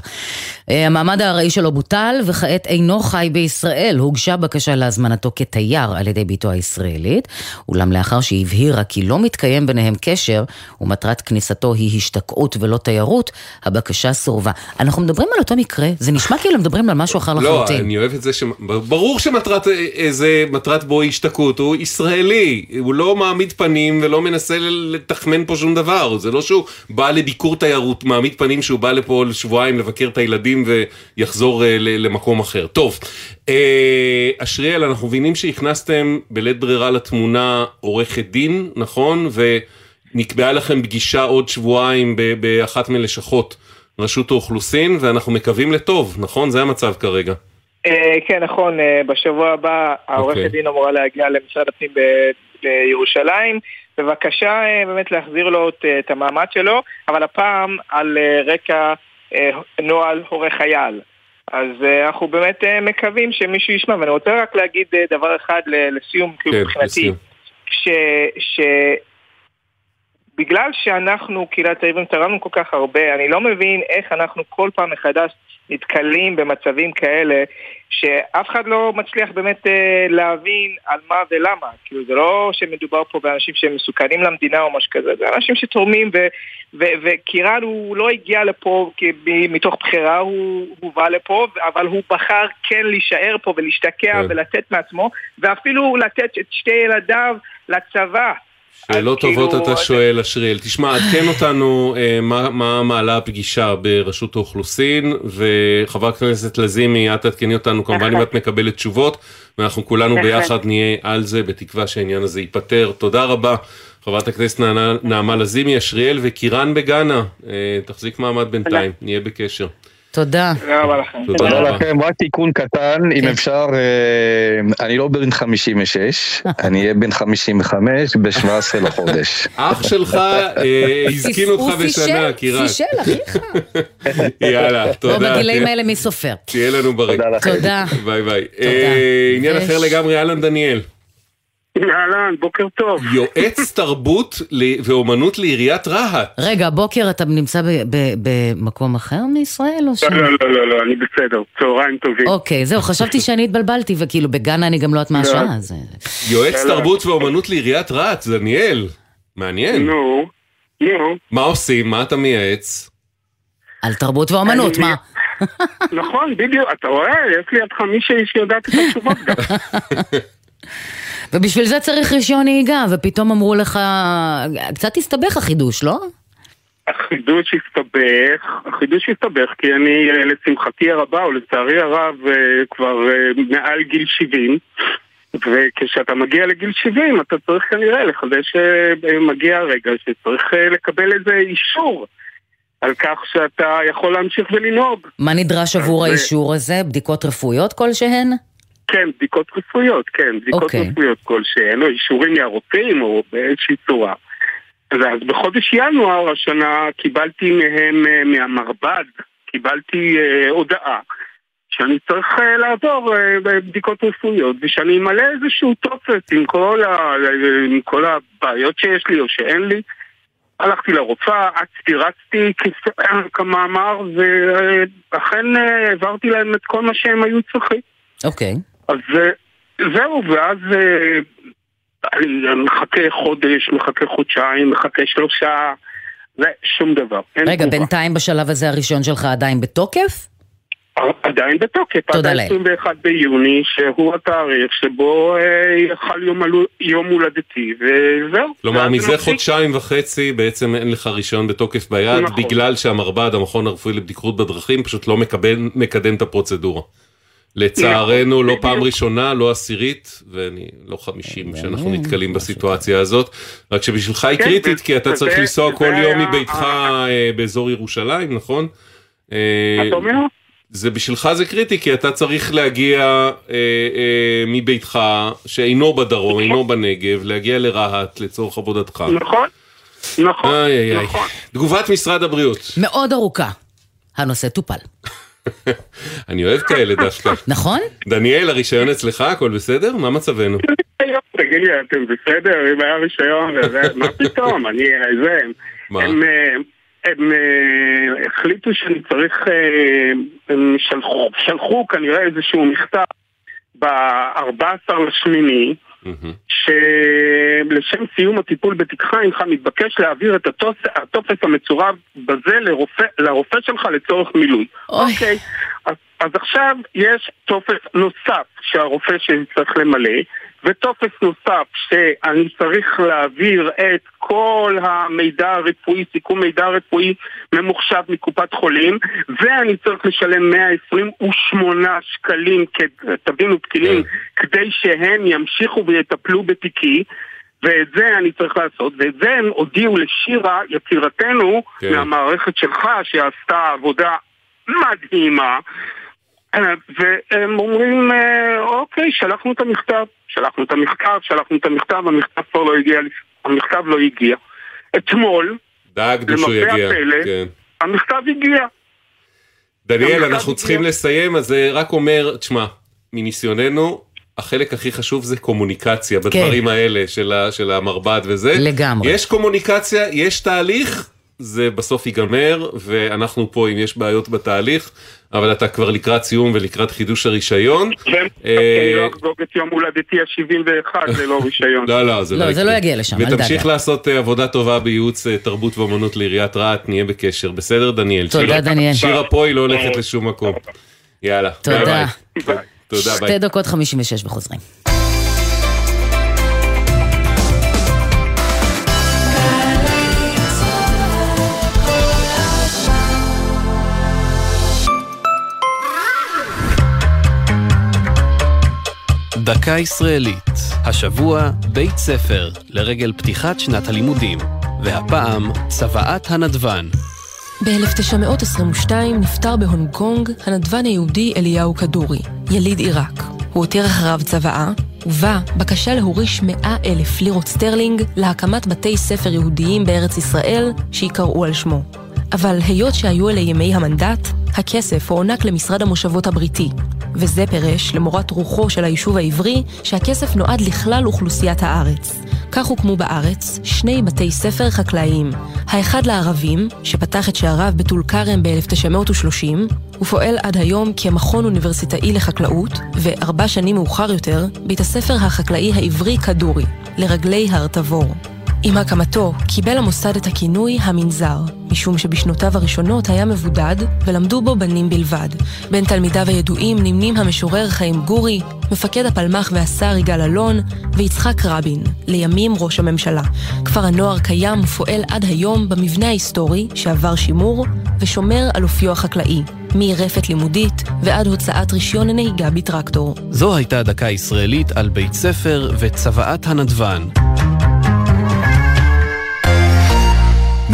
S3: אה, המעמד הארעי שלו בוטל, וכעת אינו חי בישראל. הוגשה בקשה להזמנתו כתייר על ידי ביתו הישראלית, אולם לאחר שהבהירה כי לא מתקיים ביניהם קשר, ומטרת כניסתו היא השתקעות ולא תיירות, הבקשה סורבה. אנחנו מדברים על אותו מקרה, זה נשמע כאילו מדברים על משהו אחר
S2: לא,
S3: לחלוטין.
S2: אני אוהב את זה ש... ברור שמטרת איזה מטרת בו השתקעות, הוא ישראלי, הוא לא מעמיד פנים ולא מנסה לתחמן פה שום דבר, זה לא שהוא בא לביקור תיירות, מעמיד פנים שהוא בא לפה לשבועיים לבקר את הילדים ויחזור אה, למקום אחר. טוב, אה, אשריאל, אנחנו מבינים שהכנסתם בלית ברירה לתמונה עורכת דין, נכון? ונקבעה לכם פגישה עוד שבועיים באחת מלשכות רשות האוכלוסין, ואנחנו מקווים לטוב, נכון? זה המצב כרגע.
S4: אה, כן, נכון, בשבוע הבא העורכת
S2: אוקיי.
S4: דין אמורה להגיע למשרד הפנים בירושלים. בבקשה אה, באמת להחזיר לו את, את המעמד שלו, אבל הפעם על אה, רקע אה, נוהל הורה חייל. אז אה, אנחנו באמת אה, מקווים שמישהו ישמע, ואני רוצה רק להגיד אה, דבר אחד לסיום, כאילו
S2: כן,
S4: מבחינתי,
S2: לסיום.
S4: ש... שאנחנו, קהילת העברים, תרמנו כל כך הרבה, אני לא מבין איך אנחנו כל פעם מחדש נתקלים במצבים כאלה, שאף אחד לא מצליח באמת אה, להבין על מה ולמה. כאילו, זה לא שמדובר פה באנשים שהם מסוכנים למדינה או משהו כזה, זה אנשים שתורמים, ו- ו- וקירן הוא לא הגיע לפה מתוך בחירה, הוא הובא לפה, אבל הוא בחר כן להישאר פה ולהשתקע
S2: כן.
S4: ולתת מעצמו, ואפילו לתת את שתי ילדיו לצבא.
S2: שאלות
S4: אז
S2: טובות
S4: כאילו,
S2: אתה שואל, אשריאל. תשמע, עדכן אותנו אה, מה, מה מעלה הפגישה ברשות האוכלוסין, וחברת הכנסת לזימי, את תעדכני אותנו כמובן אם את מקבלת תשובות, ואנחנו כולנו. ביחד נהיה על זה, בתקווה שהעניין הזה ייפתר. תודה רבה, חברת הכנסת נעמה לזימי, אשריאל וקירן בגאנה. אה, תחזיק מעמד בינתיים, נהיה בקשר.
S3: תודה.
S4: תודה רבה לכם.
S2: תודה.
S5: לכם, רק תיקון קטן, אם
S3: כן.
S5: אפשר, אה, אני לא בן 56, אני אהיה בן 55 ב-17 לחודש.
S2: אח שלך אה, הזקין אותך
S3: הוא
S2: בשנה, קירן.
S3: פישל, אחיך.
S2: יאללה,
S3: לא
S2: תודה.
S3: בגילאים האלה מי סופר.
S2: תהיה לנו בריא.
S5: תודה לכם.
S3: תודה.
S2: ביי ביי. אה, עניין אחר לגמרי, אהלן דניאל.
S7: אהלן, בוקר טוב.
S2: יועץ תרבות ואומנות לעיריית רהט.
S3: רגע, בוקר אתה נמצא ב- ב- במקום אחר מישראל או ש...
S7: לא, לא, לא, לא, לא, אני בסדר. צהריים טובים.
S3: אוקיי, זהו, חשבתי שאני התבלבלתי, וכאילו בגאנה אני גם לא יודעת מה השעה, אז...
S2: יועץ
S7: לא, לא.
S2: תרבות ואומנות לעיריית רהט, דניאל. מעניין.
S7: נו, נו,
S2: מה עושים? מה אתה מייעץ?
S3: על תרבות ואומנות, מה?
S7: נכון, בדיוק, אתה רואה, יש לידך מישהי שיודעת את התשובות גם.
S3: ובשביל זה צריך רישיון נהיגה, ופתאום אמרו לך... קצת הסתבך החידוש, לא?
S7: החידוש הסתבך, החידוש הסתבך כי אני, אה, לשמחתי הרבה, או לצערי הרב, אה, כבר אה, מעל גיל 70. וכשאתה מגיע לגיל 70 אתה צריך כנראה לחדש, אה, מגיע הרגע שצריך אה, לקבל איזה אישור על כך שאתה יכול להמשיך ולנהוג.
S3: מה נדרש עבור האישור הזה? בדיקות רפואיות כלשהן?
S7: כן, בדיקות רפואיות, כן, בדיקות
S3: אוקיי.
S7: רפואיות כלשהן, או אישורים מהרופאים, או באיזושהי צורה. אז, בחודש ינואר השנה קיבלתי מהם, אה, מהמרב"ד, קיבלתי אה, הודעה שאני צריך אה, לעבור אה, בדיקות רפואיות, ושאני אמלא איזשהו טופס עם כל, ה, עם כל הבעיות שיש לי או שאין לי. הלכתי לרופאה, אצתי רצתי כמאמר, ואכן אה, העברתי להם את כל מה שהם היו צריכים.
S3: אוקיי.
S7: אז אה, זהו, ואז אה, אני מחכה חודש, מחכה חודשיים, מחכה שלושה, ושום דבר.
S3: רגע,
S7: תגובה.
S3: בינתיים בשלב הזה הרישיון שלך עדיין בתוקף?
S7: עדיין בתוקף,
S3: תודה
S7: עד
S3: לאל.
S7: ה-21 ביוני, שהוא התאריך שבו אה, יחל יום, הלו- יום הולדתי, וזהו.
S2: כלומר, מזה
S7: זה מפסיק.
S2: חודשיים וחצי בעצם אין לך רישיון בתוקף ביד,
S7: נכון.
S2: בגלל שהמרב"ד, המכון הרפואי לבדיקות בדרכים, פשוט לא מקבל- מקדם את הפרוצדורה. לצערנו, לא. פעם ראשונה, לא עשירית, ואני לא חמישים שאנחנו
S3: מעניין,
S2: נתקלים בסיטואציה הזאת. רק שבשבילך היא
S7: כן,
S2: קריטית, כי אתה צריך לנסוע כל יום מביתך אה, באזור ירושלים, נכון? אה,
S7: אתה אומר?
S2: זה בשבילך זה קריטי, כי אתה צריך להגיע אה, אה, מביתך, שאינו בדרום, אינו בנגב, להגיע לרהט לצורך עבודתך.
S7: נכון, נכון,
S2: איי איי איי.
S7: נכון.
S2: תגובת משרד הבריאות.
S3: מאוד ארוכה. הנושא טופל.
S2: אני אוהב כאלה דווקא.
S3: נכון?
S2: דניאל, הרישיון אצלך, הכל בסדר? מה מצבנו?
S7: תגיד לי, אתם בסדר? אם היה רישיון וזה, מה פתאום? אני, זה,
S2: מה?
S7: הם, אה, הם אה, החליטו שאני צריך, אה, הם שלחו כנראה איזשהו מכתב ב-14 לשמיני, שלשם סיום הטיפול בתיקך אינך מתבקש להעביר את הטופס, הטופס המצורף בזה לרופא, לרופא שלך לצורך מילוי. אוקיי, אז, אז עכשיו יש טופס נוסף שהרופא שלי צריך למלא, וטופס נוסף שאני צריך להעביר את כל המידע הרפואי, סיכום מידע רפואי ממוחשב מקופת חולים, ואני צריך לשלם 128 שקלים, תבינו פקילים, כדי שהם ימשיכו ויטפלו בתיקי. ואת זה אני צריך לעשות, ואת זה הם הודיעו לשירה, יצירתנו,
S2: כן.
S7: מהמערכת שלך, שעשתה עבודה מדהימה, והם אומרים, אה, אוקיי, שלחנו את המכתב, שלחנו את המכתב, שלחנו את המכתב, המכתב כבר לא הגיע, המכתב לא הגיע. אתמול,
S2: דאגנו שהוא יגיע.
S7: הפלא,
S2: כן.
S7: המכתב הגיע.
S2: דניאל,
S7: המכתב
S2: אנחנו
S7: הגיע.
S2: צריכים לסיים, אז זה רק אומר, תשמע, מניסיוננו, החלק הכי חשוב זה קומוניקציה בדברים האלה של ה- של המרב"ד וזה.
S3: לגמרי.
S2: יש קומוניקציה, יש תהליך, זה בסוף ייגמר, ואנחנו פה אם יש בעיות בתהליך, אבל אתה כבר לקראת סיום ולקראת חידוש הרישיון.
S7: והם
S2: אה,
S7: אני לא אחגוג את יום הולדתי ה-71 ללא רישיון.
S2: לא, לא, זה
S3: לא,
S2: לא
S3: זה. לא יגיע לשם, אל
S2: ותמשיך
S3: דאגה.
S2: לעשות אה, עבודה טובה בייעוץ אה, תרבות ואמנות לעיריית רהט, נהיה בקשר. בסדר, דניאל?
S3: תודה, דניאל.
S2: שירה פה היא לא הולכת לשום מקום. יאללה.
S3: תודה.
S2: תודה, ביי.
S3: שתי דקות חמישים ושש וחוזרים.
S8: דקה ישראלית, השבוע בית ספר לרגל פתיחת שנת הלימודים, והפעם צוואת הנדבן.
S9: ב-1922 נפטר בהונג קונג הנדבן היהודי אליהו כדורי, יליד עיראק. הוא הותיר אחריו צוואה, ובה בקשה להוריש 100 אלף לירות סטרלינג להקמת בתי ספר יהודיים בארץ ישראל שיקראו על שמו. אבל היות שהיו אלה ימי המנדט, הכסף הוענק למשרד המושבות הבריטי, וזה פירש, למורת רוחו של היישוב העברי, שהכסף נועד לכלל אוכלוסיית הארץ. כך הוקמו בארץ שני בתי ספר חקלאיים. האחד לערבים, שפתח את שעריו בטול כרם ב-1930, ופועל עד היום כמכון אוניברסיטאי לחקלאות, וארבע שנים מאוחר יותר, בית הספר החקלאי העברי כדורי, לרגלי הר תבור. עם הקמתו קיבל המוסד את הכינוי המנזר, משום שבשנותיו הראשונות היה מבודד ולמדו בו בנים בלבד. בין תלמידיו הידועים נמנים המשורר חיים גורי, מפקד הפלמ"ח והשר יגאל אלון ויצחק רבין, לימים ראש הממשלה. כפר הנוער קיים ופועל עד היום במבנה ההיסטורי שעבר שימור ושומר על אופיו החקלאי, מרפת לימודית ועד הוצאת רישיון הנהיגה בטרקטור.
S8: זו הייתה דקה ישראלית על בית ספר וצוואת הנדבן.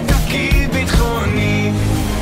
S10: venho aquí.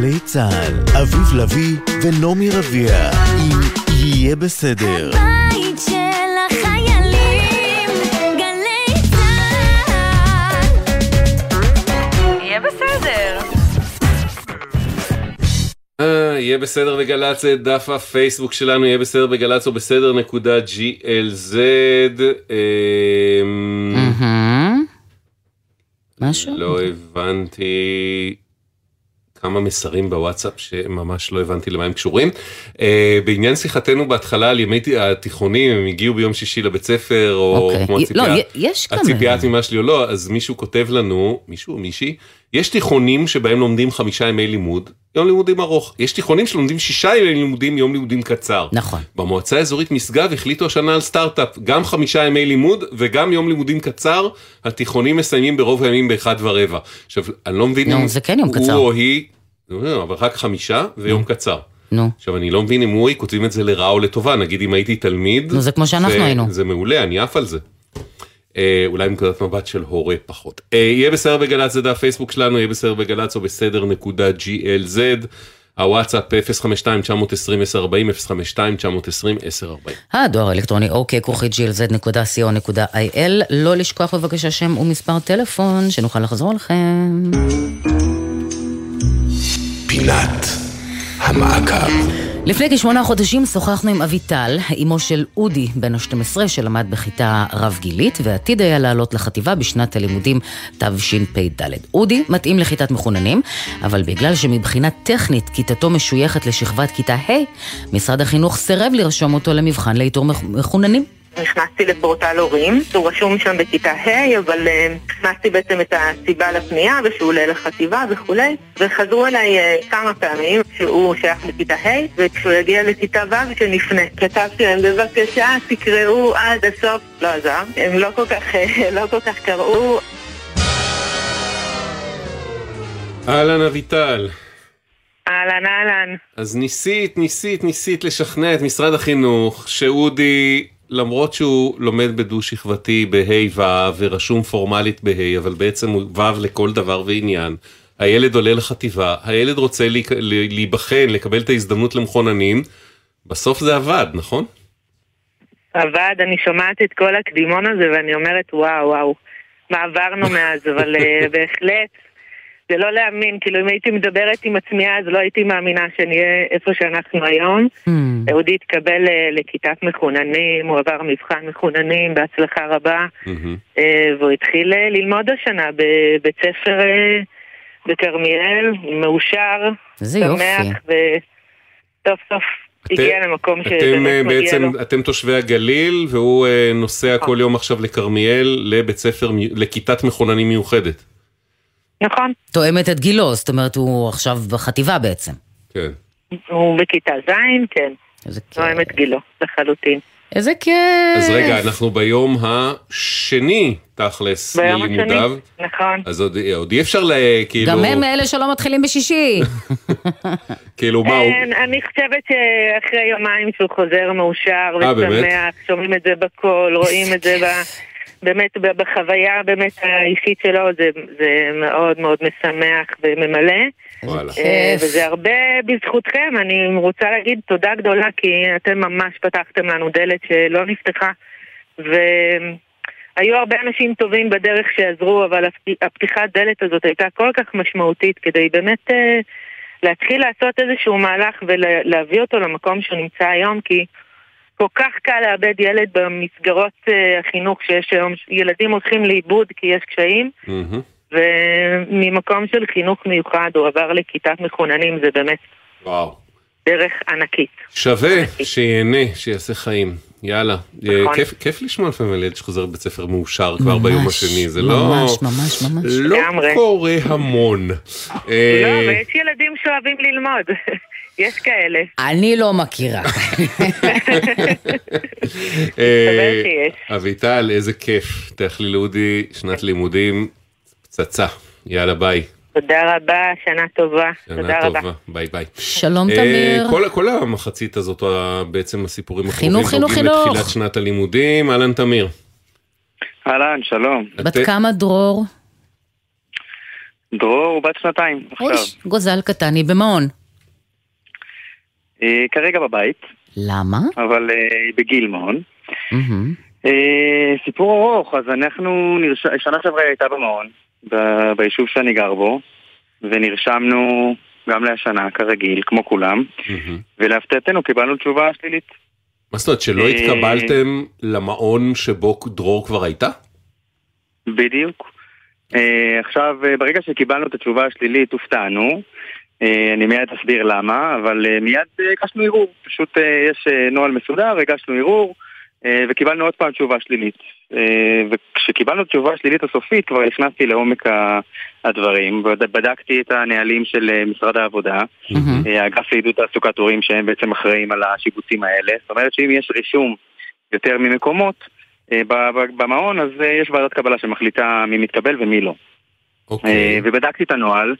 S11: גלי צה"ל, אביב לביא ונעמי רביע, אם יהיה בסדר.
S10: הבית של החיילים, גלי צה"ל.
S12: יהיה בסדר.
S2: אה, יהיה בסדר בגל"צ, דף הפייסבוק שלנו, יהיה בסדר בגל"צ או בסדר נקודה GLZ. אמ,
S3: מהמם. משהו?
S2: לא הבנתי כמה מסרים בוואטסאפ שממש לא הבנתי למה הם קשורים. אה, בעניין שיחתנו בהתחלה על ימי התיכונים, הם הגיעו ביום שישי לבית ספר, או
S3: אוקיי.
S2: כמו
S3: י-
S2: הציפייה,
S3: לא, יש כמה.
S2: הציפיית ממה שלי או לא, אז מישהו כותב לנו, מישהו או מישהי, יש תיכונים שבהם לומדים חמישה ימי לימוד, יום לימודים ארוך. יש תיכונים שלומדים שישה ימי לימודים, יום לימודים קצר.
S3: נכון.
S2: במועצה האזורית משגב החליטו השנה על סטארט-אפ, גם חמישה ימי לימוד וגם יום לימודים קצר, התיכונים מסיימים ברוב הימים באחד ורבע. עכשיו, אני לא מבין
S3: נו,
S2: אם
S3: זה כן יום קצר.
S2: הוא או היא, לא, אבל רק חמישה ויום קצר.
S3: נו.
S2: עכשיו, אני לא מבין אם הוא כותבים את זה לרעה או לטובה, נגיד אם הייתי תלמיד,
S3: נו, זה כמו שאנחנו היינו.
S2: זה מעולה, אני עף על זה. אה, אולי מנקודת מבט של הורה פחות. אה, יהיה בסדר בגל"צ זה דף פייסבוק שלנו, יהיה בסדר בגל"צ או בסדר נקודה GLZ. הוואטסאפ 052-920-1040, 052-920-1040.
S3: הדואר האלקטרוני אוקיי, כרוכית glz.co.il. לא לשכוח בבקשה שם ומספר טלפון, שנוכל לחזור לכם.
S11: פינת המעקב.
S3: לפני כשמונה חודשים שוחחנו עם אביטל, אמו של אודי, בן ה-12, שלמד בכיתה רב גילית, ועתיד היה לעלות לחטיבה בשנת הלימודים תשפ"ד. אודי מתאים לכיתת מחוננים, אבל בגלל שמבחינה טכנית כיתתו משויכת לשכבת כיתה ה', משרד החינוך סירב לרשום אותו למבחן לאיתור מח- מחוננים.
S13: נכנסתי לפורטל הורים, הוא רשום שם בכיתה ה', אבל אה, הכנסתי בעצם את הסיבה לפנייה ושהוא עולה לחטיבה וכולי, וחזרו אליי אה, כמה פעמים שהוא שייך לכיתה ה', וכשהוא יגיע לכיתה ו' שנפנה. כתבתי להם בבקשה תקראו עד הסוף, לא עזר, הם לא כל כך, אה, לא כל כך קראו,
S2: אהלן אביטל.
S13: אהלן אהלן.
S2: אז ניסית, ניסית, ניסית לשכנע את משרד החינוך שאודי, למרות שהוא לומד בדו-שכבתי בה' ו' ורשום פורמלית בה', אבל בעצם הוא ו' לכל דבר ועניין, הילד עולה לחטיבה, הילד רוצה להיבחן, לקבל את ההזדמנות למחוננים, בסוף זה עבד, נכון?
S13: עבד, אני שומעת את כל הקדימון הזה ואני אומרת וואו וואו, מה עברנו מאז, אבל אה, בהחלט זה לא להאמין, כאילו אם הייתי מדברת עם עצמי אז לא הייתי מאמינה שנהיה איפה שאנחנו היום. אהודי התקבל אה, לכיתת מחוננים, הוא עבר מבחן מחוננים בהצלחה רבה, אה, והוא התחיל אה, ללמוד השנה בבית ספר אה, בכרמיאל, מאושר, שמח. וסוף סוף הגיע למקום
S2: אתם
S13: שבאמת מגיע
S2: בעצם,
S13: לו.
S2: אתם תושבי הגליל, והוא אה, נוסע כל יום עכשיו לכרמיאל לבית ספר, לכיתת מחוננים מיוחדת.
S13: נכון.
S3: תואמת את גילו, זאת אומרת הוא עכשיו בחטיבה בעצם.
S2: כן.
S13: הוא בכיתה ז', כן.
S3: איזה
S13: כיף. לא האמת גילו, לחלוטין.
S3: איזה כיף.
S2: אז רגע, אנחנו ביום השני, תכלס,
S13: ביום השני,
S2: ללימודיו.
S13: נכון.
S2: אז עוד, עוד אי אפשר ל... כאילו...
S3: גם הם אלה שלא מתחילים בשישי.
S2: כאילו, מה, הוא...
S13: אין, אני חושבת שאחרי יומיים שהוא חוזר מאושר
S2: אה, באמת?
S13: ושמח, שומעים את זה בקול, רואים את זה ב... באמת בחוויה באמת האישית שלו, זה, זה מאוד מאוד משמח וממלא.
S2: וואלה.
S13: אה, וזה הרבה בזכותכם, אני רוצה להגיד תודה גדולה כי אתם ממש פתחתם לנו דלת שלא נפתחה והיו הרבה אנשים טובים בדרך שעזרו, אבל הפ- הפתיחת דלת הזאת הייתה כל כך משמעותית כדי באמת אה, להתחיל לעשות איזשהו מהלך ולהביא אותו למקום שהוא נמצא היום כי כל כך קל לאבד ילד במסגרות אה, החינוך שיש היום, ילדים הולכים לאיבוד כי יש קשיים
S2: מהמם.
S13: וממקום של חינוך מיוחד הוא עבר לכיתת מחוננים, זה באמת
S2: וואו.
S13: דרך ענקית.
S2: שווה שיהנה, שיעשה חיים. יאללה.
S13: נכון.
S2: אה, כיף, כיף לשמוע לפעמים על ילד שחוזר לבית ספר מאושר כבר ביום השני, זה לא...
S3: ממש, ממש, ממש.
S2: לא
S13: לגמרי.
S2: קורה המון. אה,
S13: לא, ויש ילדים שאוהבים ללמוד, יש כאלה.
S3: אני לא מכירה.
S2: אה. אביטל, איזה כיף. תאכלי לאודי, שנת לימודים, פצצה. יאללה, ביי.
S13: תודה רבה, שנה טובה. תודה
S2: שנה
S13: רבה.
S2: טובה. ביי ביי.
S3: שלום
S2: אה,
S3: תמיר.
S2: כל, כל המחצית הזאת, בעצם הסיפורים הקרובים,
S3: חינוך, חינוך, חינוך.
S2: לתחילת שנת הלימודים. אהלן תמיר.
S14: אהלן, שלום.
S3: בת כמה דרור?
S14: דרור בת שנתיים עכשיו.
S3: אוי, גוזל קטן, היא במעון.
S14: אה, כרגע בבית,
S3: למה?
S14: אבל אה, היא בגיל מעון. אה, סיפור ארוך, אז אנחנו, נרש... שנה שעברה היא הייתה במעון, ב- ביישוב שאני גר בו, ונרשמנו גם להשנה כרגיל, כמו כולם, ולהפתעתנו קיבלנו תשובה שלילית.
S2: מה זאת אומרת, שלא
S14: אה,
S2: התקבלתם למעון שבו דרור כבר הייתה?
S14: בדיוק. אה, עכשיו, אה, ברגע שקיבלנו את התשובה השלילית, הופתענו. אה, אני מיד אסביר למה, אבל אה, מיד אה, הגשנו ערעור. פשוט יש נוהל מסודר, הגשנו ערעור, וקיבלנו עוד פעם תשובה שלילית. וכשקיבלנו תשובה שלילית הסופית, כבר נכנסתי לעומק הדברים, בד- בדקתי את הנהלים של משרד העבודה, אה, האגף לעידוד תעסוקת הורים שהם בעצם אחראים על השיבוצים האלה. זאת אומרת שאם יש רישום יותר ממקומות במעון, אז יש ועדת קבלה שמחליטה מי מתקבל ומי לא. אה, ובדקתי את הנוהל,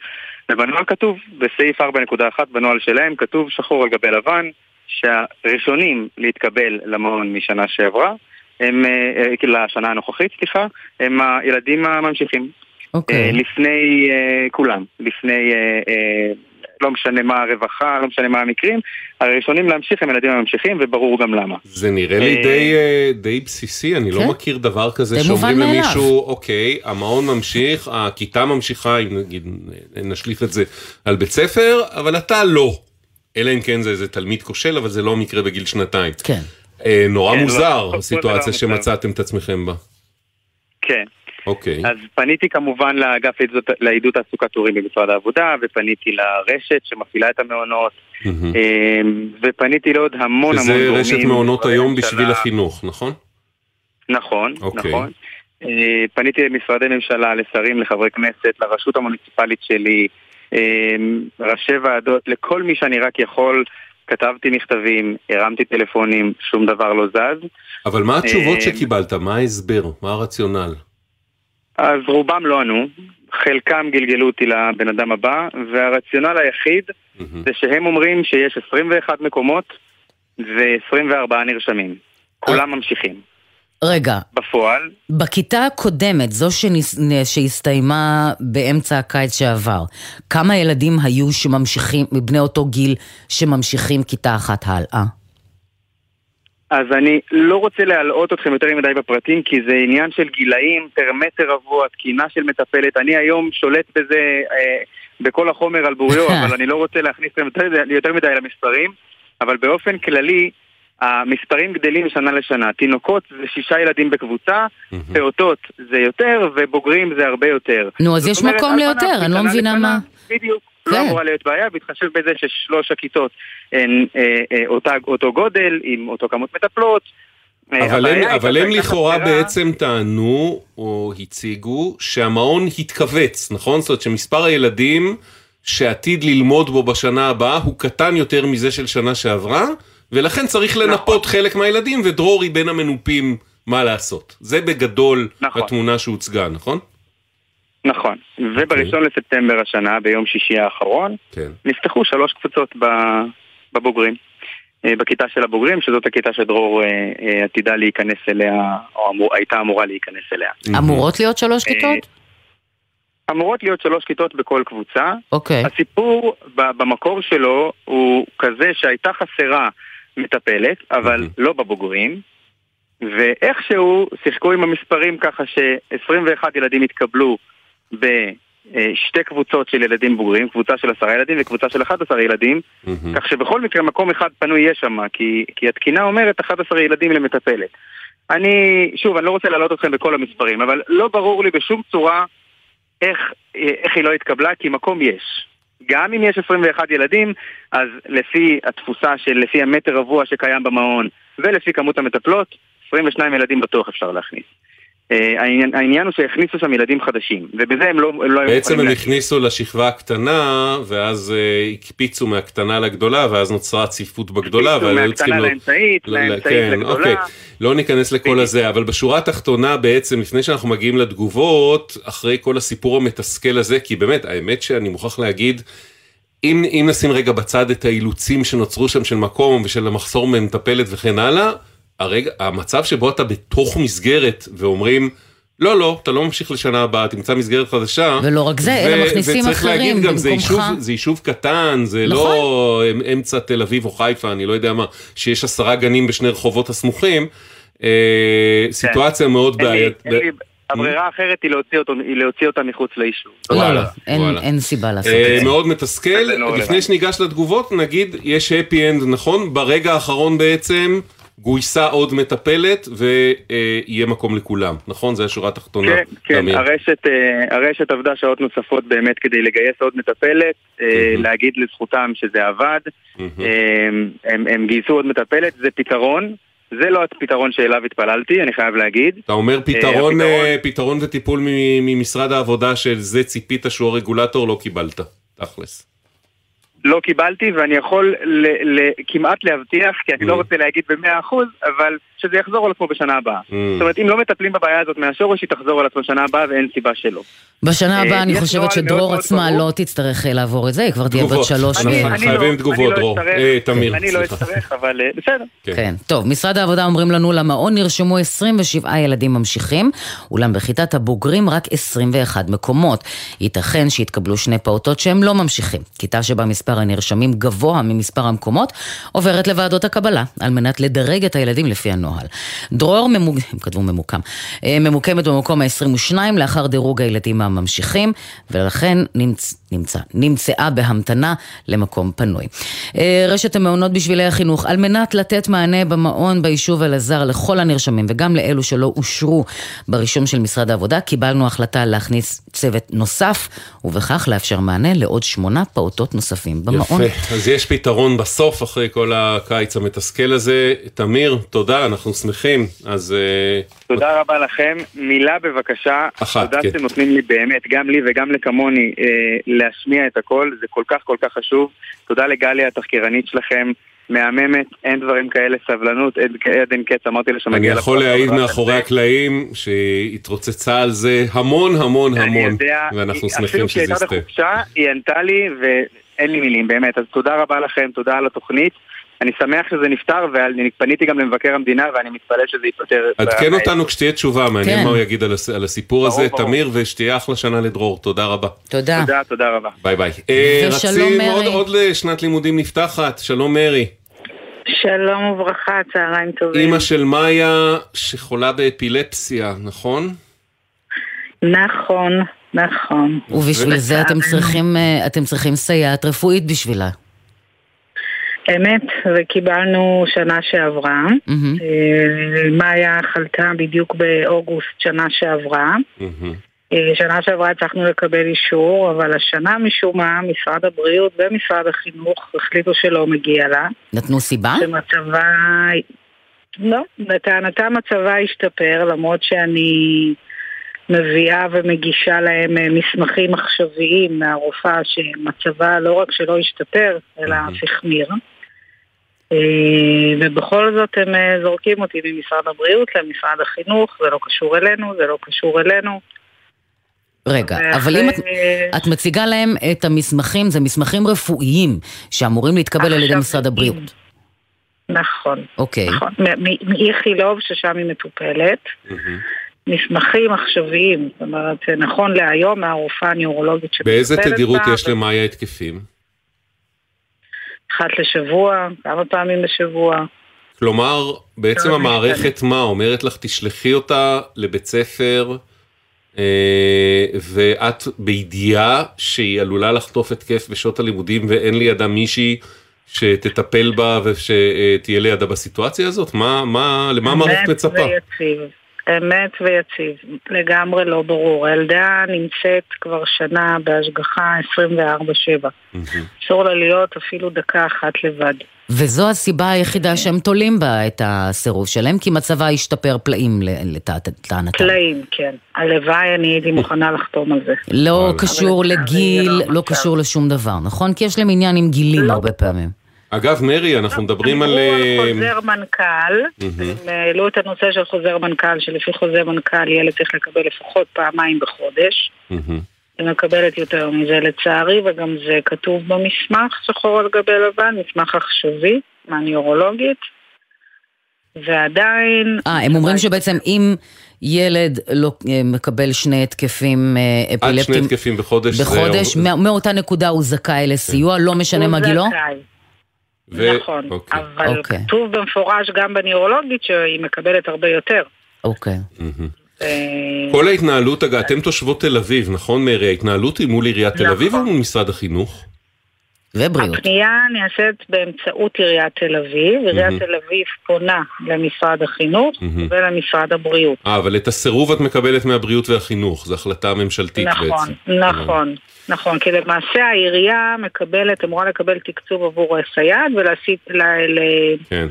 S14: ובנוהל כתוב, בסעיף 4.1 בנוהל שלהם, כתוב שחור על גבי לבן, שהראשונים להתקבל למעון משנה שעברה, הם, אה, אה, לשנה הנוכחית, סליחה, הם הילדים הממשיכים. אה, לפני כולם, לפני, לא משנה מה הרווחה, לא משנה מה המקרים, הראשונים להמשיך הם הילדים הממשיכים, וברור גם למה.
S2: זה נראה לי
S14: אה,
S2: די, אה, די בסיסי, אני לא
S14: כן.
S2: מכיר דבר כזה
S14: זה
S2: שאומרים. למישהו, אוקיי, המעון ממשיך, הכיתה ממשיכה, אם נגיד נשליך את זה על בית ספר, אבל אתה לא. אלא אם כן זה איזה תלמיד כושל, אבל זה לא מקרה בגיל שנתיים.
S3: כן.
S2: אה, נורא
S14: כן, לא,
S2: מוזר
S14: זה
S2: הסיטואציה
S14: לא
S2: שמצאתם את עצמכם בה.
S14: כן.
S2: אוקיי.
S14: אז פניתי כמובן לאגף לעידוד- תעסוקת הורים במשרד העבודה, ופניתי לרשת שמפעילה את המעונות. אה, ופניתי לעוד המון המון
S2: שזה
S14: גורמים.
S2: רשת מעונות היום. בשביל החינוך, נכון?
S14: נכון,
S2: אוקיי.
S14: נכון. אה, פניתי למשרדי ממשלה, לשרים, לחברי כנסת, לרשות המוניציפלית שלי, אה, ראשי ועדות, לכל מי שאני רק יכול. כתבתי מכתבים, הרמתי טלפונים, שום דבר לא זז.
S2: אבל מה התשובות
S14: אה,
S2: שקיבלת? מה ההסבר? מה הרציונל?
S14: אז רובם לא ענו, חלקם גלגלו אותי לבן אדם הבא, והרציונל היחיד זה שהם אומרים שיש 21 מקומות ו-24 נרשמים. כולם ממשיכים.
S3: רגע,
S14: בפועל,
S3: בכיתה הקודמת, זו שניס... שהסתיימה באמצע הקיץ שעבר, כמה ילדים היו שממשיכים, מבני אותו גיל, שממשיכים כיתה אחת הלאה?
S14: אז אני לא רוצה להלאות אתכם יותר מדי בפרטים, כי זה עניין של גילאים, פר מטר רבוע, תקינה של מטפלת. אני היום שולט בזה אה, בכל החומר על בוריו, אבל אני לא רוצה להכניס אתכם יותר, יותר מדי למספרים. אבל באופן כללי, המספרים גדלים משנה לשנה. תינוקות זה שישה ילדים בקבוצה, פעוטות זה יותר, ובוגרים זה הרבה יותר.
S3: נו, אז יש
S14: אומרת,
S3: מקום ליותר, אני לא מבינה מה...
S14: בדיוק.
S3: כן.
S14: לא אמורה להיות בעיה, בהתחשב בזה ששלוש הכיתות הן אה, אה, אותה, אותו גודל, עם אותו כמות מטפלות. אה,
S2: אבל הם, אבל הם לכאורה
S14: חסרה-
S2: בעצם טענו או הציגו שהמעון התכווץ, נכון? זאת אומרת שמספר הילדים שעתיד ללמוד בו בשנה הבאה הוא קטן יותר מזה של שנה שעברה, ולכן צריך
S14: נכון.
S2: לנפות חלק מהילדים, ודרור היא בין המנופים מה לעשות. זה בגדול
S14: נכון.
S2: התמונה שהוצגה, נכון?
S14: נכון. ובראשון לספטמבר השנה, ביום שישי האחרון,
S2: כן.
S14: נפתחו שלוש קבוצות ב- בבוגרים. אה, בכיתה של הבוגרים, שזאת הכיתה שדרור אה, אה, עתידה להיכנס אליה, או אמור, הייתה אמורה להיכנס אליה.
S3: אמורות להיות שלוש כיתות?
S14: אמורות להיות שלוש כיתות בכל קבוצה.
S3: אוקיי.
S14: הסיפור ב- במקור שלו הוא כזה שהייתה חסרה מטפלת, אבל לא בבוגרים, ואיכשהו שיחקו עם המספרים ככה ש-21 ילדים התקבלו בשתי קבוצות של ילדים בוגרים, קבוצה של עשרה ילדים וקבוצה של 11 ילדים, כך שבכל מקרה מקום אחד פנוי יש שם, כי, כי התקינה אומרת 11 ילדים למטפלת. אני, שוב, אני לא רוצה להעלות אתכם בכל המספרים, אבל לא ברור לי בשום צורה איך, איך היא לא התקבלה, כי מקום יש. גם אם יש 21 ילדים, אז לפי התפוסה של, לפי המטר רבוע שקיים במעון, ולפי כמות המטפלות, 22 ילדים בטוח אפשר להכניס. אה, העניין, העניין הוא שהכניסו שם ילדים חדשים, ובזה הם לא, הם לא היו
S2: בעצם הם. הכניסו לשכבה הקטנה, ואז אה, הקפיצו מהקטנה לגדולה, ואז נוצרה צפיפות בגדולה,
S14: הקפיצו
S2: אבל היו
S14: מהקטנה
S2: צריכים... לו-
S14: לאמצעית,
S2: ל- ל-
S14: לאמצעית
S2: כן,
S14: לגדולה.
S2: אוקיי. לא ניכנס לכל הזה, אבל בשורה התחתונה בעצם, לפני שאנחנו מגיעים לתגובות, אחרי כל הסיפור המתסכל הזה, כי באמת, האמת שאני מוכרח להגיד, אם, אם נשים רגע בצד את האילוצים שנוצרו שם של מקום ושל המחסור במטפלת וכן הלאה, הרגע, המצב שבו אתה בתוך מסגרת ואומרים, לא, לא, אתה לא ממשיך לשנה הבאה, תמצא מסגרת חדשה.
S3: ולא רק זה, אלא מכניסים
S2: וצריך
S3: אחרים
S2: להגיד גם, זה
S3: במקומך.
S2: יישוב, זה יישוב קטן, זה
S3: נכון.
S2: לא אמ- אמצע תל אביב או חיפה, אני לא יודע מה, שיש עשרה גנים בשני רחובות הסמוכים. אה, סיטואציה מאוד
S14: כן. אין לי-
S2: בעיית.
S14: אין לי- הברירה האחרת היא להוציא אותו- היא להוציא אותה מחוץ ליישוב.
S3: לא, לא,
S2: וואלה,
S3: אין-
S2: וואלה.
S3: אין סיבה לעשות
S2: אה,
S3: את זה.
S2: מאוד מתסכל,
S14: לא
S2: לפני. שניגש לתגובות, נגיד, יש happy end, נכון? ברגע האחרון בעצם, גויסה עוד מטפלת, ויהיה מקום לכולם, נכון? זה השורה התחתונה.
S14: כן, כן. הרשת, אה, הרשת עבדה שעות נוספות באמת כדי לגייס עוד מטפלת, אה, להגיד לזכותם שזה עבד, אה, הם, הם גייסו עוד מטפלת, זה פתרון, זה לא הפתרון שאליו התפללתי, אני חייב להגיד.
S2: אתה אומר פתרון,
S14: אה,
S2: פתרון וטיפול ממשרד העבודה של זה ציפית שהוא הרגולטור, לא קיבלת, תכלס.
S14: לא קיבלתי ואני יכול ל- ל- כמעט להבטיח, כי אני לא רוצה להגיד במאה אחוז, אבל שזה יחזור על עצמו בשנה הבאה.
S2: Mm.
S14: זאת אומרת, אם לא מטפלים בבעיה הזאת מהשורש, היא תחזור על עצמו בשנה הבאה ואין סיבה שלא.
S3: בשנה
S14: אה,
S3: הבאה אני חושבת שדרור עצמה. לא תצטרך אה, לעבור את זה, היא כבר תהיה בת
S2: תגובות.
S3: שלוש.
S2: אנחנו חייבים תגובות,
S14: אני לא
S2: דרור. אה, תמיר,
S14: אני לא. אצטרך, אבל בסדר.
S3: כן. טוב, משרד העבודה אומרים לנו למעון נרשמו 27 ילדים ממשיכים, אולם בכיתת הבוגרים רק 21 מקומות. ייתכן שיתקבלו שני פעוטות שהם לא ממשיכים. כיתה שבה מספר הנרשמים גבוה ממספר המקומות, עוברת לוועדות הקבלה, על מנת לדרג את הילדים לפי הנוהל. דרור ממוג... הם כתבו ממוקם. אה, ממוקמת במקום ה-22 לאחר דירוג הילדים הממשיכים, ולכן נמצ... נמצא, נמצאה בהמתנה למקום פנוי. אה, רשת המעונות בשבילי החינוך, על מנת לתת מענה במעון ביישוב אלעזר לכל הנרשמים וגם לאלו שלא אושרו ברישום של משרד העבודה, קיבלנו החלטה להכניס צוות נוסף, ובכך לאפשר מענה לעוד שמונה פעוטות נוספים במעון.
S2: יפה, אז יש פתרון בסוף, אחרי כל הקיץ המתסכל הזה. תמיר, תודה, אנחנו שמחים. אז אה,
S14: תודה רבה לכם. מילה בבקשה.
S2: אחת,
S14: תודה
S2: כן.
S14: שאתם נותנים לי באמת, גם לי וגם לכמוני, אה, להשמיע את הכל. זה כל כך כל כך חשוב. תודה לגליה, התחקירנית שלכם. מהממת, אין דברים כאלה, סבלנות, אין עד אין קץ, אמרתי לה שמגיע
S2: אני
S14: לך
S2: יכול
S14: כל
S2: להעיד מאחורי. הקלעים שהתרוצצה על זה המון המון
S14: אני
S2: המון,
S14: יודע,
S2: ואנחנו שמחים
S14: אפילו
S2: שזה
S14: כשהיא הייתה
S2: יסתיים.
S14: בחופשה, היא ענתה לי ואין לי מילים, באמת. אז תודה רבה לכם, תודה על התוכנית. אני שמח שזה נפתר, ואני פניתי גם למבקר המדינה, ואני מתפלל שזה ייפתר.
S2: עדכן אותנו כשתהיה תשובה, מעניין
S3: כן.
S2: מה הוא יגיד על הס- על הסיפור הזה,
S14: ברור.
S2: תמיר, ושתהיה אחלה שנה לדרור, תודה רבה.
S3: תודה.
S14: תודה, תודה רבה.
S2: ביי ביי. אה,
S3: ושלום,
S2: רצים
S3: מרי.
S2: עוד עוד לשנת לימודים נפתחת, שלום מרי.
S15: שלום וברכה, צהריים טובים.
S2: אימא של מאיה שחולה באפילפסיה, נכון?
S15: נכון, נכון.
S3: ובשביל זה אתם צריכים, אה, אתם צריכים סייעת רפואית בשבילה.
S15: אמת, וקיבלנו שנה שעברה. אה, מאיה חלתה בדיוק באוגוסט שנה שעברה. אה, שנה שעברה הצלחנו לקבל אישור, אבל השנה משום מה משרד הבריאות ומשרד החינוך החליטו שלא מגיע לה.
S3: נתנו סיבה?
S15: שמצבה... לא, לטענתה מצבה השתפר, למרות שאני מביאה ומגישה להם אה, מסמכים עכשוויים מהרופאה שמצבה לא רק שלא השתפר, אלא אף החמיר. אה, ובכל זאת הם אה, זורקים אותי ממשרד הבריאות למשרד החינוך, זה לא קשור אלינו, זה לא קשור אלינו.
S3: רגע, אבל אם את, את מציגה להם את המסמכים, זה מסמכים רפואיים שאמורים להתקבל על ידי משרד הבריאות.
S15: נכון.
S3: אוקיי.
S15: נכון. מאיכילוב, ששם היא מטופלת. מסמכים עכשוויים, זאת אומרת, נכון להיום מהרופאה הנוירולוגית שמטפלת
S2: באיזה תדירות
S15: בה,
S2: יש למאיה התקפים?
S15: אחת לשבוע, כמה פעמים בשבוע.
S2: כלומר, בעצם
S15: לא
S2: המערכת מה? אומרת לך תשלחי אותה לבית ספר אה, ואת בידיעה שהיא עלולה לחטוף התקף בשעות הלימודים ואין לידה מישהי שתטפל בה ושתהיה לידה בסיטואציה הזאת? מה, מה, למה המערכת מצפה?
S15: ויציב, אמת ויציב, לגמרי לא ברור. הילדה נמצאת כבר שנה בהשגחה 24-7. אסור לה להיות אפילו דקה אחת לבד.
S3: וזו הסיבה היחידה שהם תולים בה את הסירוב שלהם, כי מצבה השתפר פלאים לטענתם.
S15: פלאים, כן. הלוואי, אני הייתי מוכנה לחתום על זה.
S3: לא קשור לגיל, לא קשור לשום דבר, נכון? כי יש להם עניין עם גילים הרבה פעמים.
S2: אגב, מרי, אנחנו מדברים על...
S15: דיברו
S2: אה,
S15: על חוזר מנכ"ל. הם העלו את הנושא של חוזר מנכ"ל, שלפי חוזר מנכ"ל ילד צריך לקבל לפחות פעמיים בחודש. היא מקבלת יותר מזה לצערי, וגם זה כתוב במסמך, שחור על גבי לבן, מסמך עכשווי, מהניורולוגית. ועדיין...
S3: אה, הם אומרים שבעצם אם ילד לא אה, מקבל שני התקפים אה,
S2: עד שני
S3: אפילפטיים
S2: התקפים בחודש.
S3: בחודש, מא- מאותה נקודה הוא זכאי לסיוע, לא משנה
S15: הוא
S3: מה גילו?
S15: זכאי.
S2: ו-
S15: נכון,
S2: אוקיי.
S15: אבל
S3: אוקיי.
S15: כתוב במפורש גם בניאורולוגית שהיא מקבלת הרבה יותר.
S3: אוקיי.
S15: אה,
S2: כל ההתנהלות, אגב, אתם תושבות תל אביב, נכון מרי? ההתנהלות היא מול עיריית תל אביב או מול משרד החינוך?
S3: ובריאות.
S15: הפנייה נעשית באמצעות עיריית תל אביב, עיריית. תל אביב פונה למשרד החינוך. ולמשרד הבריאות.
S2: אה, אבל את הסירוב את מקבלת מהבריאות והחינוך, זו החלטה ממשלתית
S15: נכון,
S2: בעצם.
S15: נכון, נכון, כי למעשה העירייה מקבלת, אמורה לקבל תקצוב עבור הסייעת ולהסיק ל- ל-
S2: כן.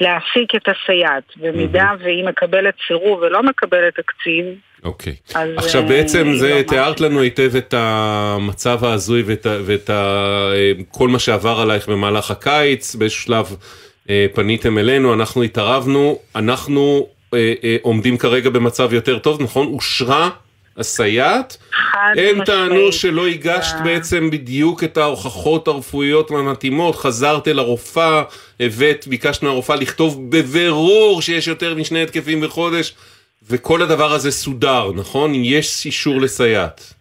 S15: להעסיק את הסייעת. במידה והיא מקבלת סירוב ולא מקבלת תקציב,
S2: אוקיי.
S15: אז...
S2: עכשיו
S15: אה,
S2: בעצם זה,
S15: לא
S2: תיארת לנו היטב את המצב ההזוי ואת, ואת ה, אה, כל מה שעבר עלייך במהלך הקיץ, באיזשהו שלב אה, פניתם אלינו, אנחנו התערבנו, אנחנו אה, אה, עומדים כרגע במצב יותר טוב, נכון? אושרה הסייעת,
S15: חד
S2: הם. טענו שלא הגשת בעצם בדיוק את ההוכחות הרפואיות המתאימות, חזרת אל הרופאה, הבאת, ביקשת מהרופאה לכתוב בבירור שיש יותר משני התקפים בחודש, וכל הדבר הזה סודר, נכון? יש אישור לסייעת.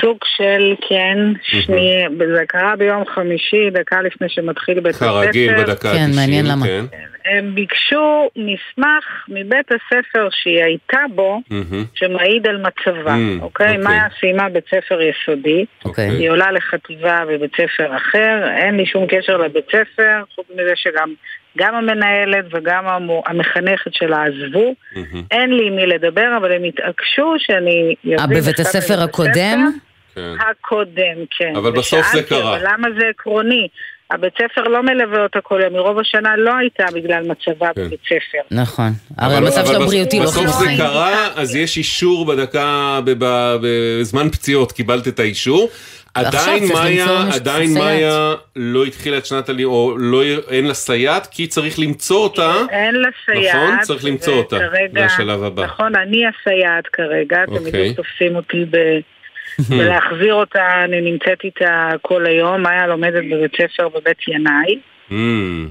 S15: סוג של כן, שני, זה קרה ביום חמישי, דקה לפני שמתחיל בית הספר.
S2: כרגיל בדקה
S3: כן,
S2: ה-90,
S3: מעניין למה.
S2: כן.
S15: הם ביקשו מסמך מבית הספר שהיא הייתה בו,
S2: מהמם.
S15: שמעיד על מצבה,
S2: Mm,
S15: אוקיי?
S2: אוקיי.
S15: מאיה סיימה בית ספר יסודי,
S3: אוקיי.
S15: היא עולה לחטיבה בבית ספר אחר, אין לי שום קשר לבית ספר, חוץ מזה שגם גם המנהלת וגם המו- המחנכת שלה עזבו,
S2: מהמם.
S15: אין לי עם מי לדבר, אבל הם התעקשו שאני...
S3: אה, בבית הספר הקודם?
S2: כן.
S15: הקודם, כן.
S2: אבל בסוף זה קרה.
S15: אבל למה זה עקרוני? הבית ספר לא מלווה אותה כל יום, מרוב השנה לא הייתה בגלל מצבה
S2: כן.
S15: בבית ספר.
S3: נכון. הרי
S2: אבל-
S3: המצב שלו בריאותי לא
S2: בסוף זה. קרה, אז יש אישור בדקה, בזמן פציעות קיבלת את האישור. עדיין מאיה, עדיין. מאיה לא התחילה את שנת הלימוד, או לא, אין לה סייעת, כי צריך למצוא אותה.
S15: אין לה סייעת.
S2: נכון? צריך למצוא אותה. זה השלב הבא.
S15: נכון, אני הסייעת כרגע, אתם
S2: אוקיי.
S15: תופסים אותי ב... ולהחזיר אותה, אני נמצאת איתה כל היום, מאיה לומדת בבית ספר בבית ינאי,
S2: Mm,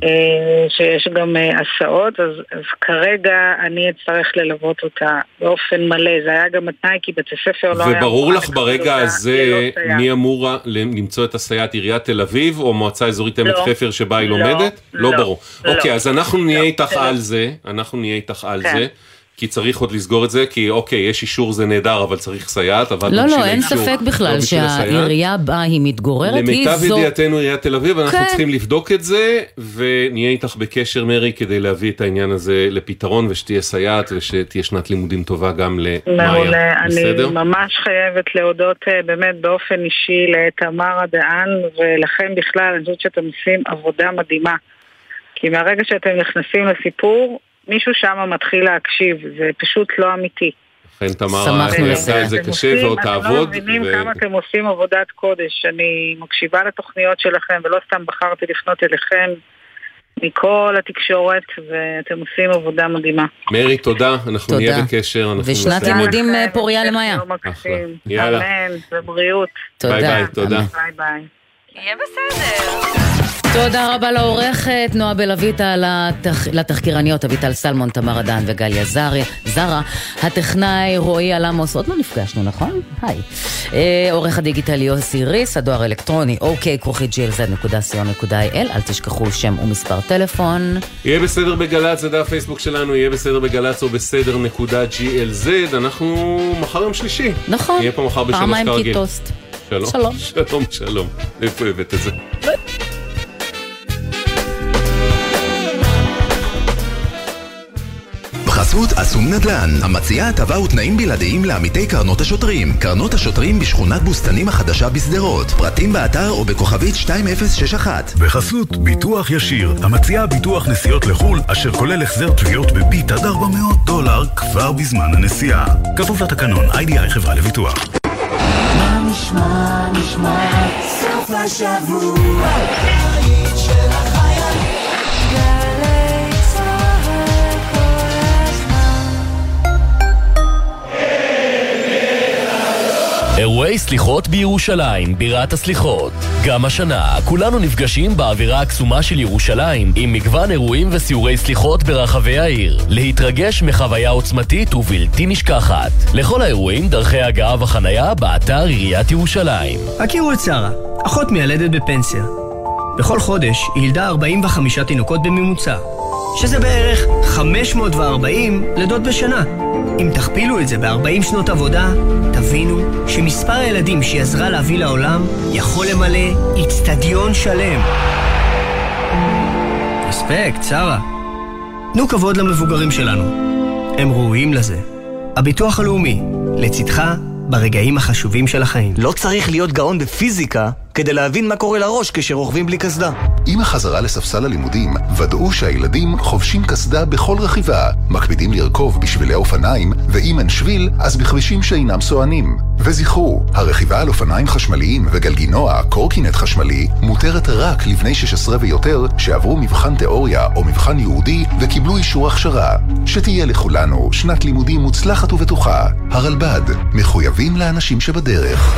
S15: אה, שיש גם אה, הסעות, אז, אז כרגע אני אצטרך ללוות אותה באופן מלא, זה היה גם התנאי כי בית הספר לא היה...
S2: וברור לך ברגע הזה. מי אמור למצוא את הסייעת עיריית תל אביב או מועצה אזורית עמק
S15: לא.
S2: חפר שבה היא
S15: לא,
S2: לומדת? לא
S15: לא,
S2: ברור.
S15: לא.
S2: אוקיי, אז אנחנו נהיה איתך
S15: זה לא.
S2: על זה, אנחנו נהיה איתך על
S15: כן.
S2: זה. כי צריך עוד לסגור את זה, כי אוקיי, יש אישור זה נהדר, אבל צריך סייעת, אבל
S3: לא, לא, אין
S2: האישור,
S3: ספק
S2: לא
S3: בכלל
S2: הסייעת.
S3: שהעירייה בה היא מתגוררת, היא
S2: למיטב
S3: זו...
S2: ידיעתנו עיריית תל אביב, אנחנו
S3: כן.
S2: צריכים לבדוק את זה, ונהיה איתך בקשר מרי כדי להביא את העניין הזה לפתרון, ושתהיה סייעת, ושתהיה שנת לימודים טובה גם למאיה.
S15: מעולה, אני
S2: בסדר?
S15: ממש חייבת להודות אה, באמת באופן אישי לתמר הדהן ולכם בכלל, אני חושבת שאתם עושים עבודה מדהימה. כי מהרגע שאתם נכנסים לסיפור, מישהו שם מתחיל להקשיב, זה פשוט לא אמיתי.
S2: לכן תמר
S3: שמחנו
S2: אה,
S3: לזה.
S2: עשה את זה
S15: אתם
S2: קשה ועוד
S15: אתם לא
S2: תעבוד.
S15: מבינים
S2: ו-
S15: כמה אתם עושים עבודת קודש. אני מקשיבה לתוכניות שלכם, ולא סתם בחרתי לפנות אליכם מכל התקשורת, ואתם עושים עבודה מדהימה.
S2: מרי, תודה, אנחנו
S3: תודה.
S2: נהיה בקשר. אנחנו
S3: ושנת. לימודים אה, פוריה למאיה.
S15: מקסים.
S2: יאללה.
S15: אמן, ובריאות.
S3: תודה.
S2: ביי ביי, תודה.
S15: ביי ביי.
S1: יהיה בסדר.
S3: תודה רבה לעורכת נועה בלויטה, לתח... לתחקירניות אביטל סלמון, תמר אדן וגליה זריה, זרה, הטכנאי רועי אלמוס, עוד לא נפגשנו, נכון? היי. אה, עורך הדיגיטל יוסי ריס, הדואר האלקטרוני, אוקיי, כרוכית glz.co.il, אל תשכחו שם ומספר טלפון.
S2: יהיה בסדר בגל"צ, זה דף פייסבוק שלנו, יהיה בסדר בגל"צ או בסדר נקודה glz, אנחנו מחר יום שלישי.
S3: נכון.
S2: נהיה פה מחר בשלוש
S3: פעמיים
S2: כרגיל.
S3: קיטוסט.
S2: שלום.
S3: שלום.
S2: שלום, שלום. איפה הבאת את זה?
S16: בחסות אסום נדל"ן, המציעה הטבה ותנאים בלעדיים לעמיתי קרנות השוטרים. קרנות השוטרים בשכונת בוסתנים החדשה בשדרות. פרטים באתר או בכוכבית 2061.
S17: בחסות ביטוח ישיר, המציעה ביטוח נסיעות לחו"ל, אשר כולל החזר תביעות בביט עד 400 דולר כבר בזמן הנסיעה. כפוף לתקנון, איי-די-איי חברה לביטוח.
S10: מה נשמע, נשמע, סוף השבוע,
S18: אירועי סליחות בירושלים, בירת הסליחות. גם השנה, כולנו נפגשים באווירה הקסומה של ירושלים, עם מגוון אירועים וסיורי סליחות ברחבי העיר. להתרגש מחוויה עוצמתית ובלתי נשכחת. לכל האירועים, דרכי הגעה וחנייה באתר עיריית ירושלים.
S19: הכירו את שרה, אחות מיילדת בפנסיה. בכל חודש היא ילדה 45 תינוקות בממוצע, שזה בערך 540 לידות בשנה. אם תכפילו את זה ב-40 שנות עבודה, תבינו שמספר הילדים שהיא עזרה להביא לעולם יכול למלא איצטדיון שלם. רספקט, שרה. תנו כבוד למבוגרים שלנו. הם ראויים לזה. הביטוח הלאומי, לצדך ברגעים החשובים של החיים.
S20: לא צריך להיות גאון בפיזיקה כדי להבין מה קורה לראש כשרוכבים בלי קסדה.
S21: עם החזרה לספסל הלימודים, ודאו שהילדים חובשים קסדה בכל רכיבה, מקפידים לרכוב בשבילי אופניים, ואם אין שביל, אז בכבישים שאינם סוענים. וזכרו, הרכיבה על אופניים חשמליים וגלגינוע, קורקינט חשמלי, מותרת רק לבני 16 ויותר שעברו מבחן תיאוריה או מבחן ייעודי וקיבלו אישור הכשרה. שתהיה לכולנו שנת לימודים מוצלחת ובטוחה. הרלב"ד, מחויבים לאנשים שבדרך.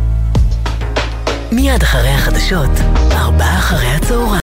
S22: מיד אחרי החדשות, ארבעה אחרי הצהריים.